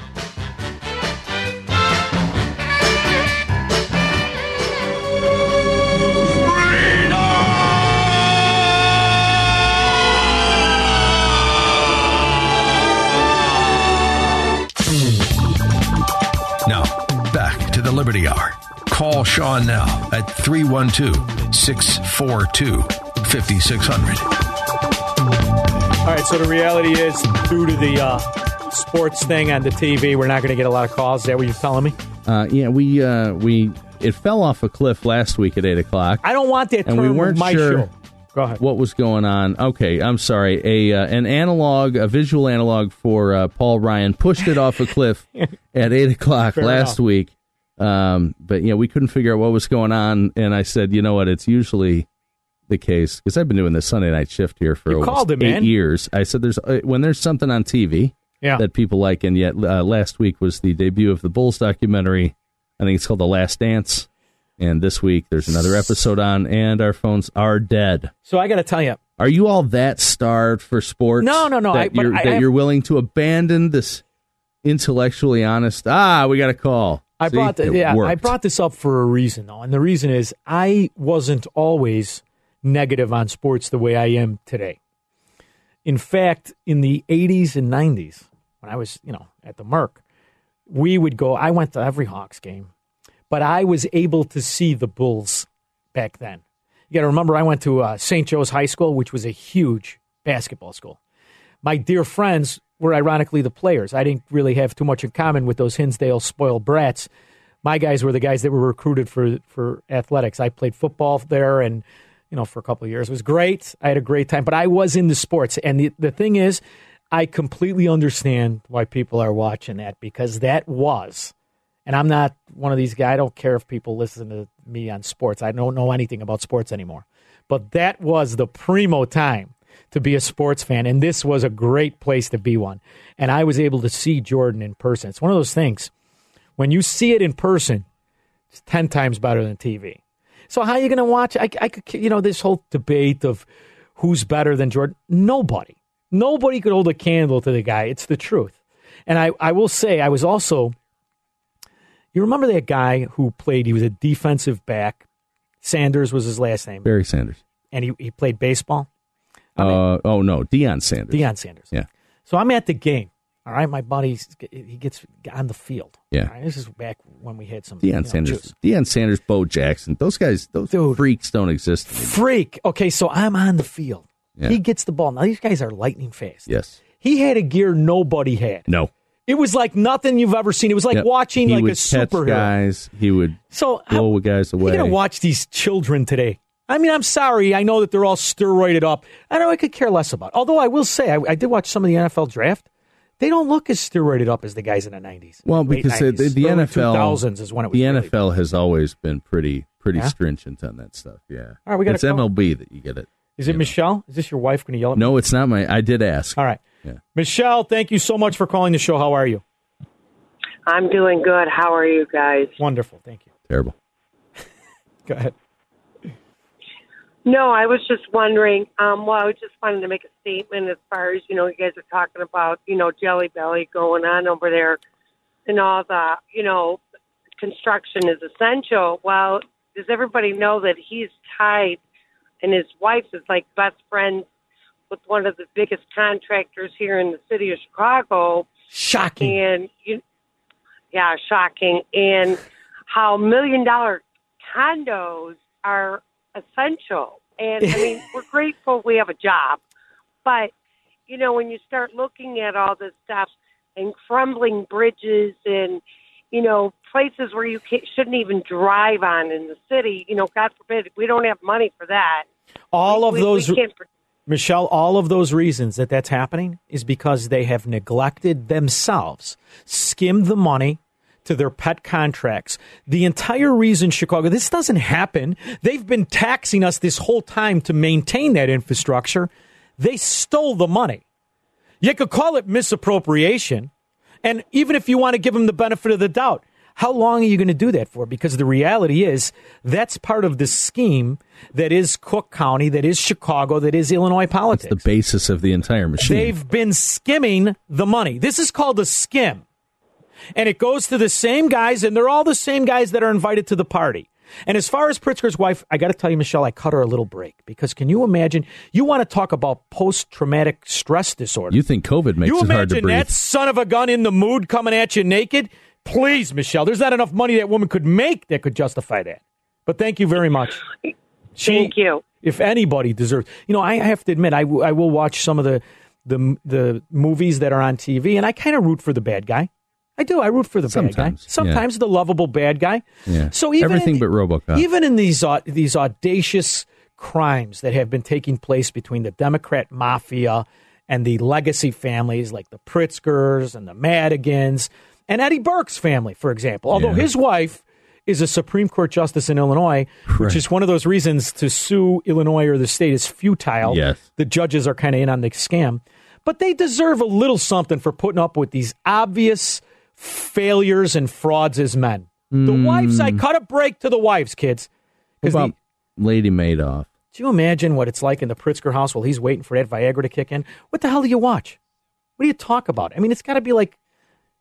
Liberty Hour. Call Sean now at 312 642 5600. All right, so the reality is, due to the uh, sports thing on the TV, we're not going to get a lot of calls. Is that what you're telling me? Uh, yeah, we uh, we it fell off a cliff last week at eight o'clock. I don't want that and we weren't my sure. Go ahead. what was going on. Okay, I'm sorry. A uh, an analog, a visual analog for uh, Paul Ryan pushed it off a cliff at eight o'clock Fair last enough. week. Um, but yeah, we couldn't figure out what was going on, and I said, you know what? It's usually the case because I've been doing this Sunday night shift here for You it, eight man. years. I said, there's uh, when there's something on TV Yeah. that people like, and yet uh, last week was the debut of the Bulls documentary. I think it's called The Last Dance. And this week there's another episode on, and our phones are dead. So I got to tell you, Are you all that starved for sports? No, no, no, That, I- you're, I- that I- you're willing to abandon this intellectually honest. Ah, we got a call. I See? brought the, yeah, I brought this up for a reason though, and the reason is I wasn't always negative on sports the way I am today. In fact, in the 80s and 90s, when I was, you know, at the Merc, we would go. I went to every Hawks game, but I was able to see the Bulls back then. You got to remember, I went to uh, St. Joe's High School, which was a huge basketball school. My dear friends were ironically the players. I didn't really have too much in common with those Hinsdale spoiled brats. My guys were the guys that were recruited for for athletics. I played football there, and you know, for a couple of years, it was great. I had a great time, but I was into sports, and the the thing is, I completely understand why people are watching that because that was and I'm not one of these guys. I don't care if people listen to me on sports. I don't know anything about sports anymore. But that was the primo time to be a sports fan, and this was a great place to be one. And I was able to see Jordan in person. It's one of those things when you see it in person, it's ten times better than TV. So how are you going to watch? I, I could, you know, this whole debate of who's better than Jordan. Nobody, nobody could hold a candle to the guy. It's the truth. And I, I will say, I was also you remember that guy who played? He was a defensive back. Sanders was his last name, Barry Sanders. and he, he played baseball. Uh, oh no, Deion Sanders. Deion Sanders. Yeah. So I'm at the game, All right, my buddy, he gets on the field. Yeah. Right, this is back when we had some Deion you know, Sanders, juice. Deion Sanders, Bo Jackson, those guys, those freaks don't exist. anymore. Freak. Okay, so I'm on the field. Yeah. He gets the ball. Now these guys are lightning fast. Yes. He had a gear nobody had. No. It was like nothing you've ever seen. It was like Yep. watching he like a superhero. guys. He would So blow guys away. You're gonna watch these children today. I mean, I'm sorry. I know that they're all steroided up. I know I could care less about. Although I will say, I, I did watch some of the NFL draft. They don't look as steroided up as the guys in the 90s. Well, because the, 90s, the early NFL 2000s is when it was. the really- NFL has always been pretty pretty Yeah? stringent on that stuff. Yeah. All right, we got it's call. MLB that you get it. Is it Michelle? Is this your wife going to yell at me? No, it's not my. I did ask. All right. Yeah. Michelle, thank you so much for calling the show. How are you? I'm doing good. How are you guys? Wonderful. Thank you. Terrible. Go ahead. No, I was just wondering. Um, well, I was just wanted to make a statement as far as you know, you guys are talking about you know Jelly Belly going on over there, and all the you know construction is essential. Well, does everybody know that he's tied, and his wife is like best friends with one of the biggest contractors here in the city of Chicago. Shocking. And you, yeah, shocking. And how million dollar condos are essential. And I mean, we're grateful we have a job, but you know, when you start looking at all this stuff and crumbling bridges and you know places where you shouldn't even drive on in the city, you know, God forbid, we don't have money for that. All of We- we those, can't Michelle, all of those reasons that that's happening is because they have neglected themselves, skimmed the money to their pet contracts. The entire reason Chicago, this doesn't happen. They've been taxing us this whole time to maintain that infrastructure. They stole the money. You could call it misappropriation. And even if you want to give them the benefit of the doubt, how long are you going to do that for? Because the reality is that's part of the scheme that is Cook County, that is Chicago, that is Illinois politics. The basis of the entire machine. They've been skimming the money. This is called a skim. And it goes to the same guys, and they're all the same guys that are invited to the party. And as far as Pritzker's wife, I got to tell you, Michelle, I cut her a little break because can you imagine? You want to talk about post traumatic stress disorder. You think COVID makes you it hard to imagine breathe? that son of a gun in the mood coming at you naked? Please, Michelle, there's not enough money that woman could make that could justify that. But thank you very much. Thank you. If anybody deserves, you know, I have to admit, I, w- I will watch some of the, the the movies that are on TV, and I kind of root for the bad guy. I do. I root for the bad guy. Sometimes, yeah. The lovable bad guy. Yeah. So even everything in, but RoboCop. even in these au- these audacious crimes that have been taking place between the Democrat mafia and the legacy families like the Pritzkers and the Madigans and Eddie Burke's family, for example. Although Yeah. his wife is a Supreme Court justice in Illinois, which is one of those reasons to sue Illinois or the state is futile. Yes. The judges are kind of in on the scam. But they deserve a little something for putting up with these obvious failures and frauds as men. The hmm. wives, I cut a break to the wives, kids. What 'Cause the- about Lady Madoff? do you imagine what it's like in the Pritzker house while he's waiting for that Viagra to kick in? What the hell do you watch? What do you talk about? I mean, it's got to be like,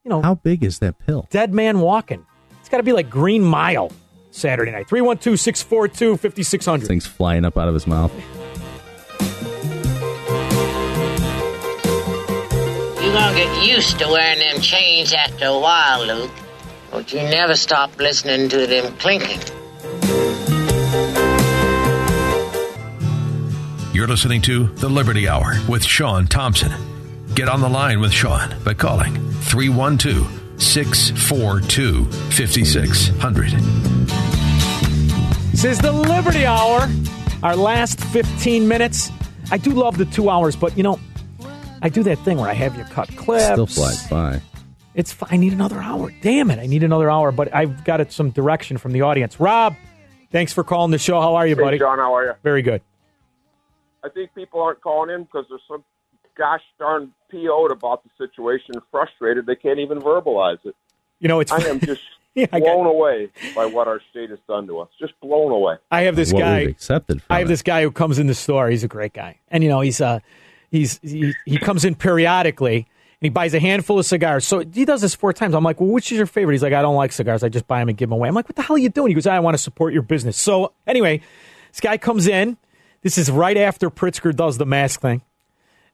you know, How big is that pill? Dead Man Walking. It's got to be like Green Mile Saturday night. 312 642 5600. Things flying up out of his mouth. Used to wearing them chains after a while, Luke. But you never stop listening to them clinking. You're listening to The Liberty Hour with Sean Thompson. Get on the line with Sean by calling 312 642 5600. This is the Liberty Hour, our last 15 minutes. I do love the two hours, but you know, I do that thing where I have you cut clips. Still flies by. It's fine. I need another hour. Damn it. I need another hour, but I've got it, some direction from the audience. Rob, thanks for calling the show. How are you, Hey, buddy? John, how are you? Very good. I think people aren't calling in because they're so gosh darn PO'd about the situation, frustrated they can't even verbalize it. You know, it's I am just Yeah, I blown away by what our state has done to us. Just blown away. I have this What guy. we've accepted from I have this guy who comes in the store. He's a great guy, and you know he's uh he's he, he comes in periodically and he buys a handful of cigars. So he does this four times. I'm like, well, which is your favorite? He's like, I don't like cigars. I just buy them and give them away. I'm like, what the hell are you doing? He goes, I want to support your business. So anyway, this guy comes in. This is right after Pritzker does the mask thing,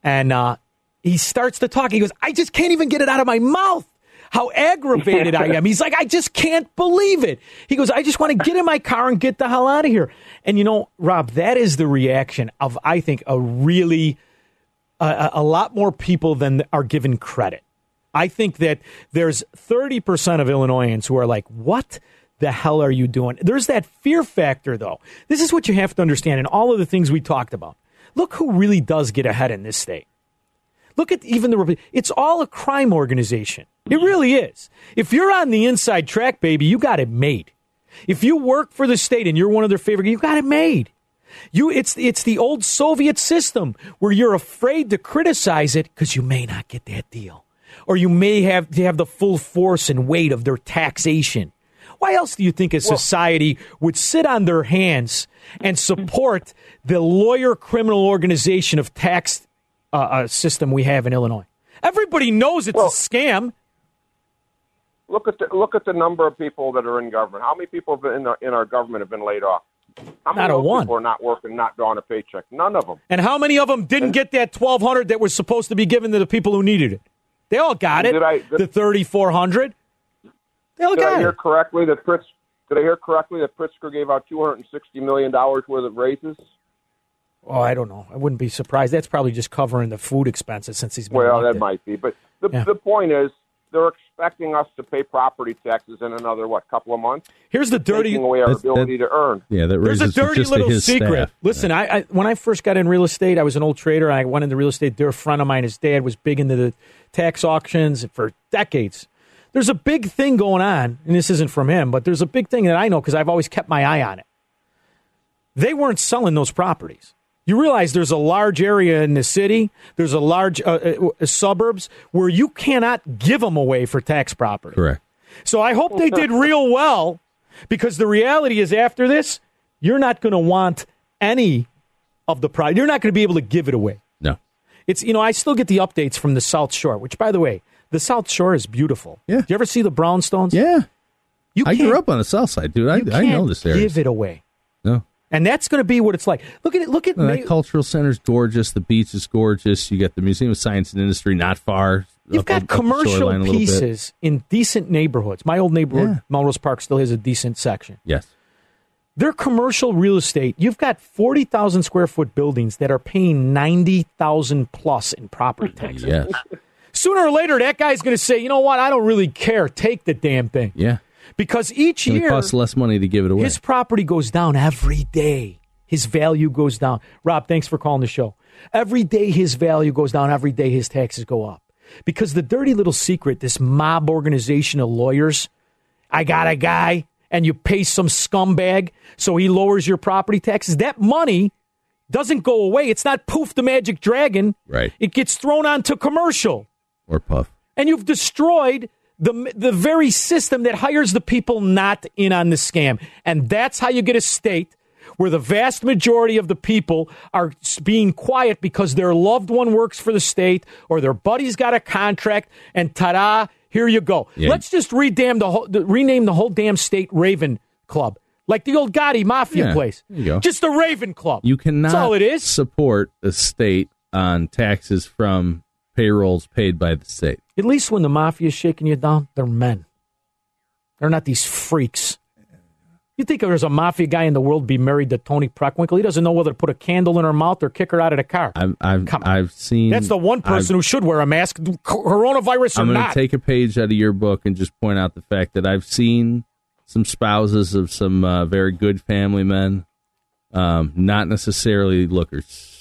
and uh, he starts to talk. He goes, I just can't even get it out of my mouth. How aggravated I am. He's like, I just can't believe it. He goes, I just want to get in my car and get the hell out of here. And you know, Rob, that is the reaction of, I think, a really, uh, a lot more people than are given credit. I think that there's 30% of Illinoisans who are like, what the hell are you doing? There's that fear factor, though. This is what you have to understand in all of the things we talked about. Look who really does get ahead in this state. Look at even the, it's all a crime organization. It really is. If you're on the inside track, baby, you got it made. If you work for the state and you're one of their favorite, you got it made. You, it's it's the old Soviet system where you're afraid to criticize it because you may not get that deal, or you may have to have the full force and weight of their taxation. Why else do you think a society would sit on their hands and support the lawyer criminal organization of tax uh, uh, system we have in Illinois? Everybody knows it's a scam. Look at the look at the number of people that are in government. How many people in, our in our government have been laid off? How many Not a of one. people are not working, not drawing a paycheck? None of them. And how many of them didn't get that twelve hundred that was supposed to be given to the people who needed it? They all got it. Did I- did- the thirty four hundred. They all Did I hear it. correctly that Pritz? Did I hear correctly that Pritzker gave out two hundred and sixty million dollars worth of raises? Oh, I don't know. I wouldn't be surprised. That's probably just covering the food expenses since he's been Well, that might be, but the Yeah. the point is they're expecting us to pay property taxes in another what couple of months. Here's the dirty. taking away our That's- ability to earn. Yeah, that There's a dirty just little secret. staff. Listen, I, I when I first got in real estate, I was an old trader. I went into real estate. Dear friend of mine, his dad was big into the tax auctions for decades. There's a big thing going on, and this isn't from him, but there's a big thing that I know because I've always kept my eye on it. They weren't selling those properties. You realize there's a large area in the city, there's a large uh, uh, suburbs where you cannot give them away for tax property. Correct. So I hope they did real well because the reality is after this, you're not going to want any of the product. You're not going to be able to give it away. No. It's you know I still get the updates from the South Shore, which by the way, the South Shore is beautiful. Yeah. Do you ever see the brownstones? Yeah. You I grew up on the south side, dude. I, I know this area. Give it away. And that's going to be what it's like. Look at it. Look at May- that cultural center's gorgeous. The beach is gorgeous. You got the Museum of Science and Industry not far. You've up- got up- up commercial shoreline a little bit. pieces in decent neighborhoods. My old neighborhood, Yeah. Melrose Park, still has a decent section. Yes. Their commercial real estate, you've got 40,000 square foot buildings that are paying 90,000 plus in property taxes. Yes. Sooner or later, that guy's going to say, you know what? I don't really care. Take the damn thing. Yeah. Because each year, cost less money to give it away. his property goes down every day. His value goes down. Rob, thanks for calling the show. Every day his value goes down. Every day his taxes go up. Because the dirty little secret, this mob organization of lawyers, I got a guy and you pay some scumbag so he lowers your property taxes. That money doesn't go away. It's not poof the magic dragon. Right. It gets thrown onto commercial Or puff. and you've destroyed the the very system that hires the people not in on the scam. And that's how you get a state where the vast majority of the people are being quiet because their loved one works for the state or their buddy's got a contract and ta-da, here you go. Yeah. Let's just redam the whole, rename the whole damn state Raven Club. Like the old Gotti Mafia Yeah, place. there you go. Just the Raven Club. You cannot That's all it is. support the state on taxes from payrolls paid by the state. At least when the mafia is shaking you down, they're men. They're not these freaks. You think if there's a mafia guy in the world be married to Toni Preckwinkle? He doesn't know whether to put a candle in her mouth or kick her out of the car. I've I've, I've seen. That's the one person I've- who should wear a mask, coronavirus or I'm going to take a page out of your book and just point out the fact that I've seen some spouses of some uh, very good family men, um, not necessarily lookers.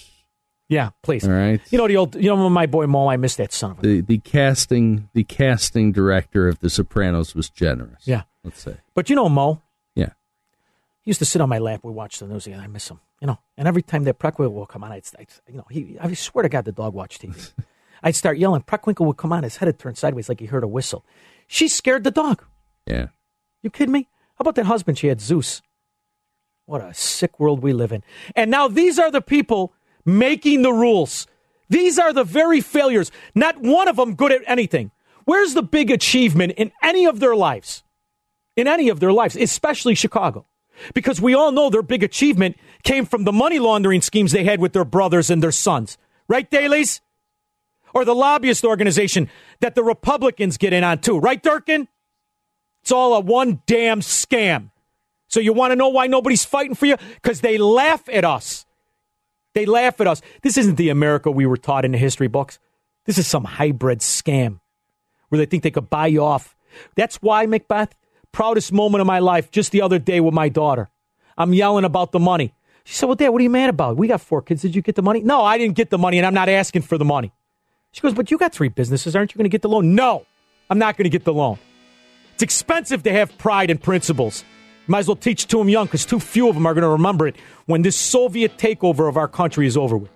Yeah, please. All right. You know the old. You know my boy Mo. I missed that son of a. The the casting the casting director of The Sopranos was generous. Yeah. Let's say. But you know Mo. Yeah. He used to sit on my lap. We watched the news, and I miss him. You know, and every time that Preckwinkle will come on, I'd, I'd you know, he. I swear to God, the dog watched TV. I'd start yelling. Preckwinkle would come on. His head would turn sideways like he heard a whistle. She scared the dog. Yeah. You kidding me? How about that husband she had, Zeus? What a sick world we live in. And now these are the people making the rules. These are the very failures. Not one of them good at anything. Where's the big achievement in any of their lives? In any of their lives, especially Chicago. Because we all know their big achievement came from the money laundering schemes they had with their brothers and their sons. Right, Daleys? or the lobbyist organization that the Republicans get in on too. Right, Durkin? It's all a one damn scam. So you want to know why nobody's fighting for you? Because they laugh at us. They laugh at us. This isn't the America we were taught in the history books. This is some hybrid scam where they think they could buy you off. That's why, Macbeth, proudest moment of my life just the other day with my daughter. I'm yelling about the money. She said, Well, Dad, what are you mad about? We got four kids. Did you get the money? No, I didn't get the money, and I'm not asking for the money. She goes, But you got three businesses. Aren't you going to get the loan? No, I'm not going to get the loan. It's expensive to have pride and principles. Might as well teach to them young because too few of them are going to remember it when this Soviet takeover of our country is over with.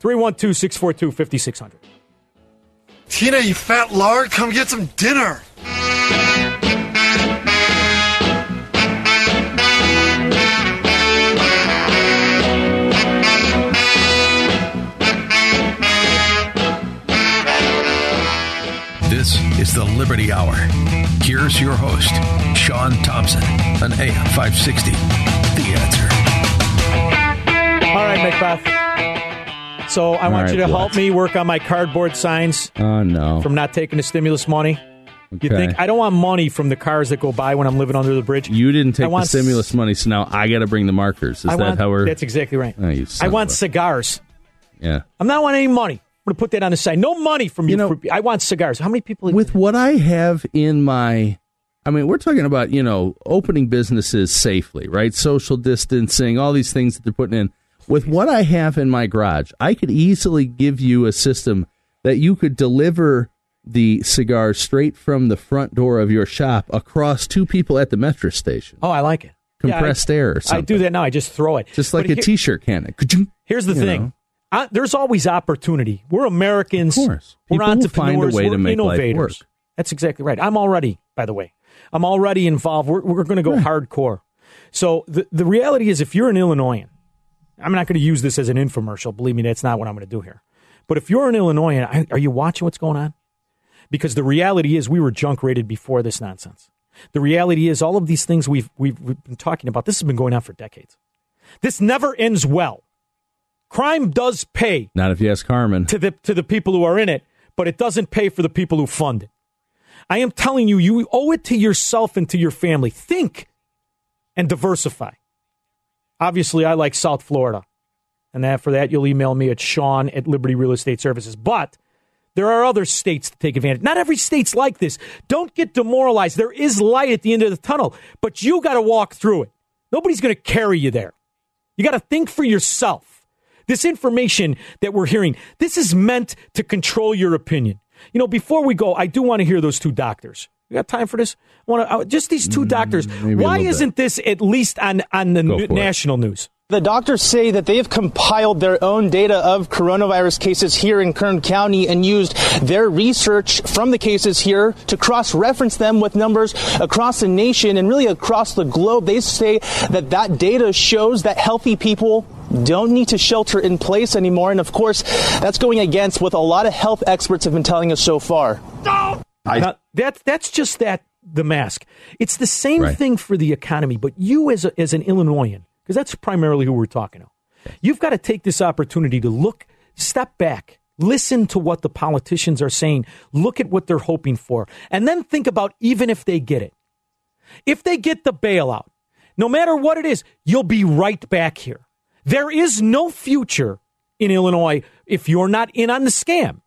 312 642 5600. Tina, you fat lard, come get some dinner. This is the Liberty Hour. Here's your host, Sean Thompson, on AM 560. The answer. All right, Macbeth. So I All want right, you to what? help me work on my cardboard signs Oh no. from not taking the stimulus money. You think I don't want money from the cars that go by when I'm living under the bridge? You didn't take I take the want stimulus money, so now I got to bring the markers. Is I that want, how we're? That's exactly right. Oh, I want cigars. yeah. I'm not wanting any money. I'm going to put that on the side. No money from you. for- I want cigars. How many people? with what I have in my I mean, we're talking about, you know, opening businesses safely, right? Social distancing, all these things that they're putting in. With what I have in my garage, I could easily give you a system that you could deliver the cigars straight from the front door of your shop across two people at the metro station. Oh, I like it. Yeah, I- Compressed air or I do that now. I just throw it. Just like But a here- t-shirt cannon. Ka-ching. Here's the You thing. know. I, there's always opportunity. We're Americans. Of course. We're People will find a entrepreneurs. way to we're make life innovators. work. That's exactly right. I'm already, by the way, I'm already involved. We're, we're going to go hardcore. So the, the reality is, if you're an Illinoisan, I'm not going to use this as an infomercial. Believe me, that's not what I'm going to do here. But if you're an Illinoisan, are you watching what's going on? Because the reality is, we were junk rated before this nonsense. The reality is, all of these things we've, we've, we've been talking about, this has been going on for decades. This never ends well. Crime does pay Not if you ask Carmen. to the to the people who are in it, but it doesn't pay for the people who fund it. I am telling you, you owe it to yourself and to your family. Think and diversify. Obviously, I like South Florida. And that for that, you'll email me at Sean at Liberty Real Estate Services. But there are other states to take advantage. Not every state's like this. Don't get demoralized. There is light at the end of the tunnel, but you got to walk through it. Nobody's going to carry you there. You got to think for yourself. This information that we're hearing, this is meant to control your opinion. You know, before we go, I do want to hear those two doctors. You got time for this? I want to, uh, just these two mm, doctors. maybe Why isn't this at least on on the Go n- it. national news? The doctors say that they have compiled their own data of coronavirus cases here in Kern County and used their research from the cases here to cross reference them with numbers across the nation and really across the globe. They say that that data shows that healthy people don't need to shelter in place anymore. And of course, that's going against what a lot of health experts have been telling us so far. Now, that's that's just that the mask. It's the same Right. thing for the economy, but you as a, as an Illinoisan, because that's primarily who we're talking to. You've got to take this opportunity to look, step back, listen to what the politicians are saying, look at what they're hoping for, and then think about even if they get it. If they get the bailout, no matter what it is, you'll be right back here. There is no future in Illinois if you're not in on the scam.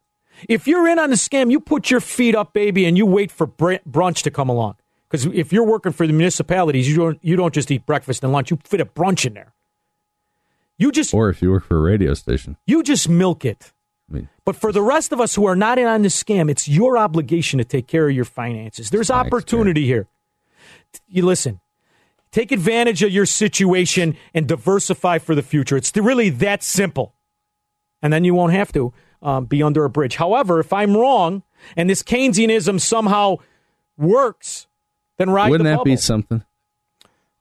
If you're in on the scam, you put your feet up, baby, and you wait for br- brunch to come along. Because if you're working for the municipalities, you don't you don't just eat breakfast and lunch. You fit a brunch in there. You just Or if you work for a radio station. you just milk it. I mean, But for the rest of us who are not in on the scam, it's your obligation to take care of your finances. There's opportunity here. You listen. Take advantage of your situation and diversify for the future. It's really that simple. And then you won't have to um, be under a bridge. However, if I'm wrong and this Keynesianism somehow works, then ride Wouldn't the that bubble. be something?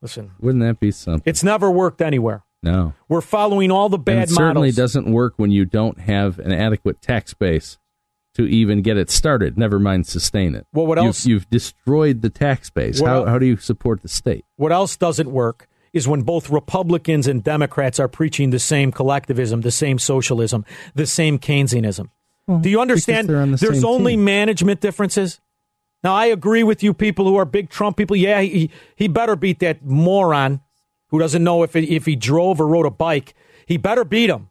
Listen, Wouldn't that be something? it's never worked anywhere. No. We're following all the And bad it certainly models. doesn't work when you don't have an adequate tax base to even get it started. Never mind sustain it. Well, what You've- else- You've, destroyed the tax base. How, how do you support the state? What else doesn't work is when both Republicans and Democrats are preaching the same collectivism, the same socialism, the same Keynesianism. Do you understand? on the There's only team. management differences. Now, I agree with you people who are big Trump people. Yeah, he, he better beat that moron who doesn't know if, it, if he drove or rode a bike. He better beat him.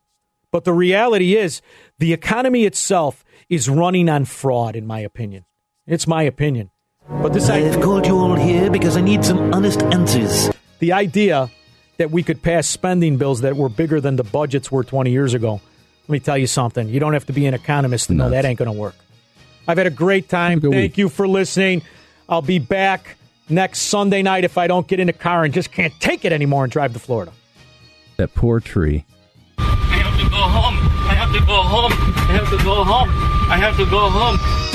But the reality is, the economy itself is running on fraud, in my opinion. It's my opinion. But this I've called you all here because I need some honest answers. the idea that we could pass spending bills that were bigger than the budgets were 20 years ago. Let me tell you something. You don't have to be an economist to know that ain't going to work. I've had a great time. Thank you for listening. I'll be back next Sunday night if I don't get in a car and just can't take it anymore and drive to Florida. That poor tree. I have to go home. I have to go home. I have to go home. I have to go home.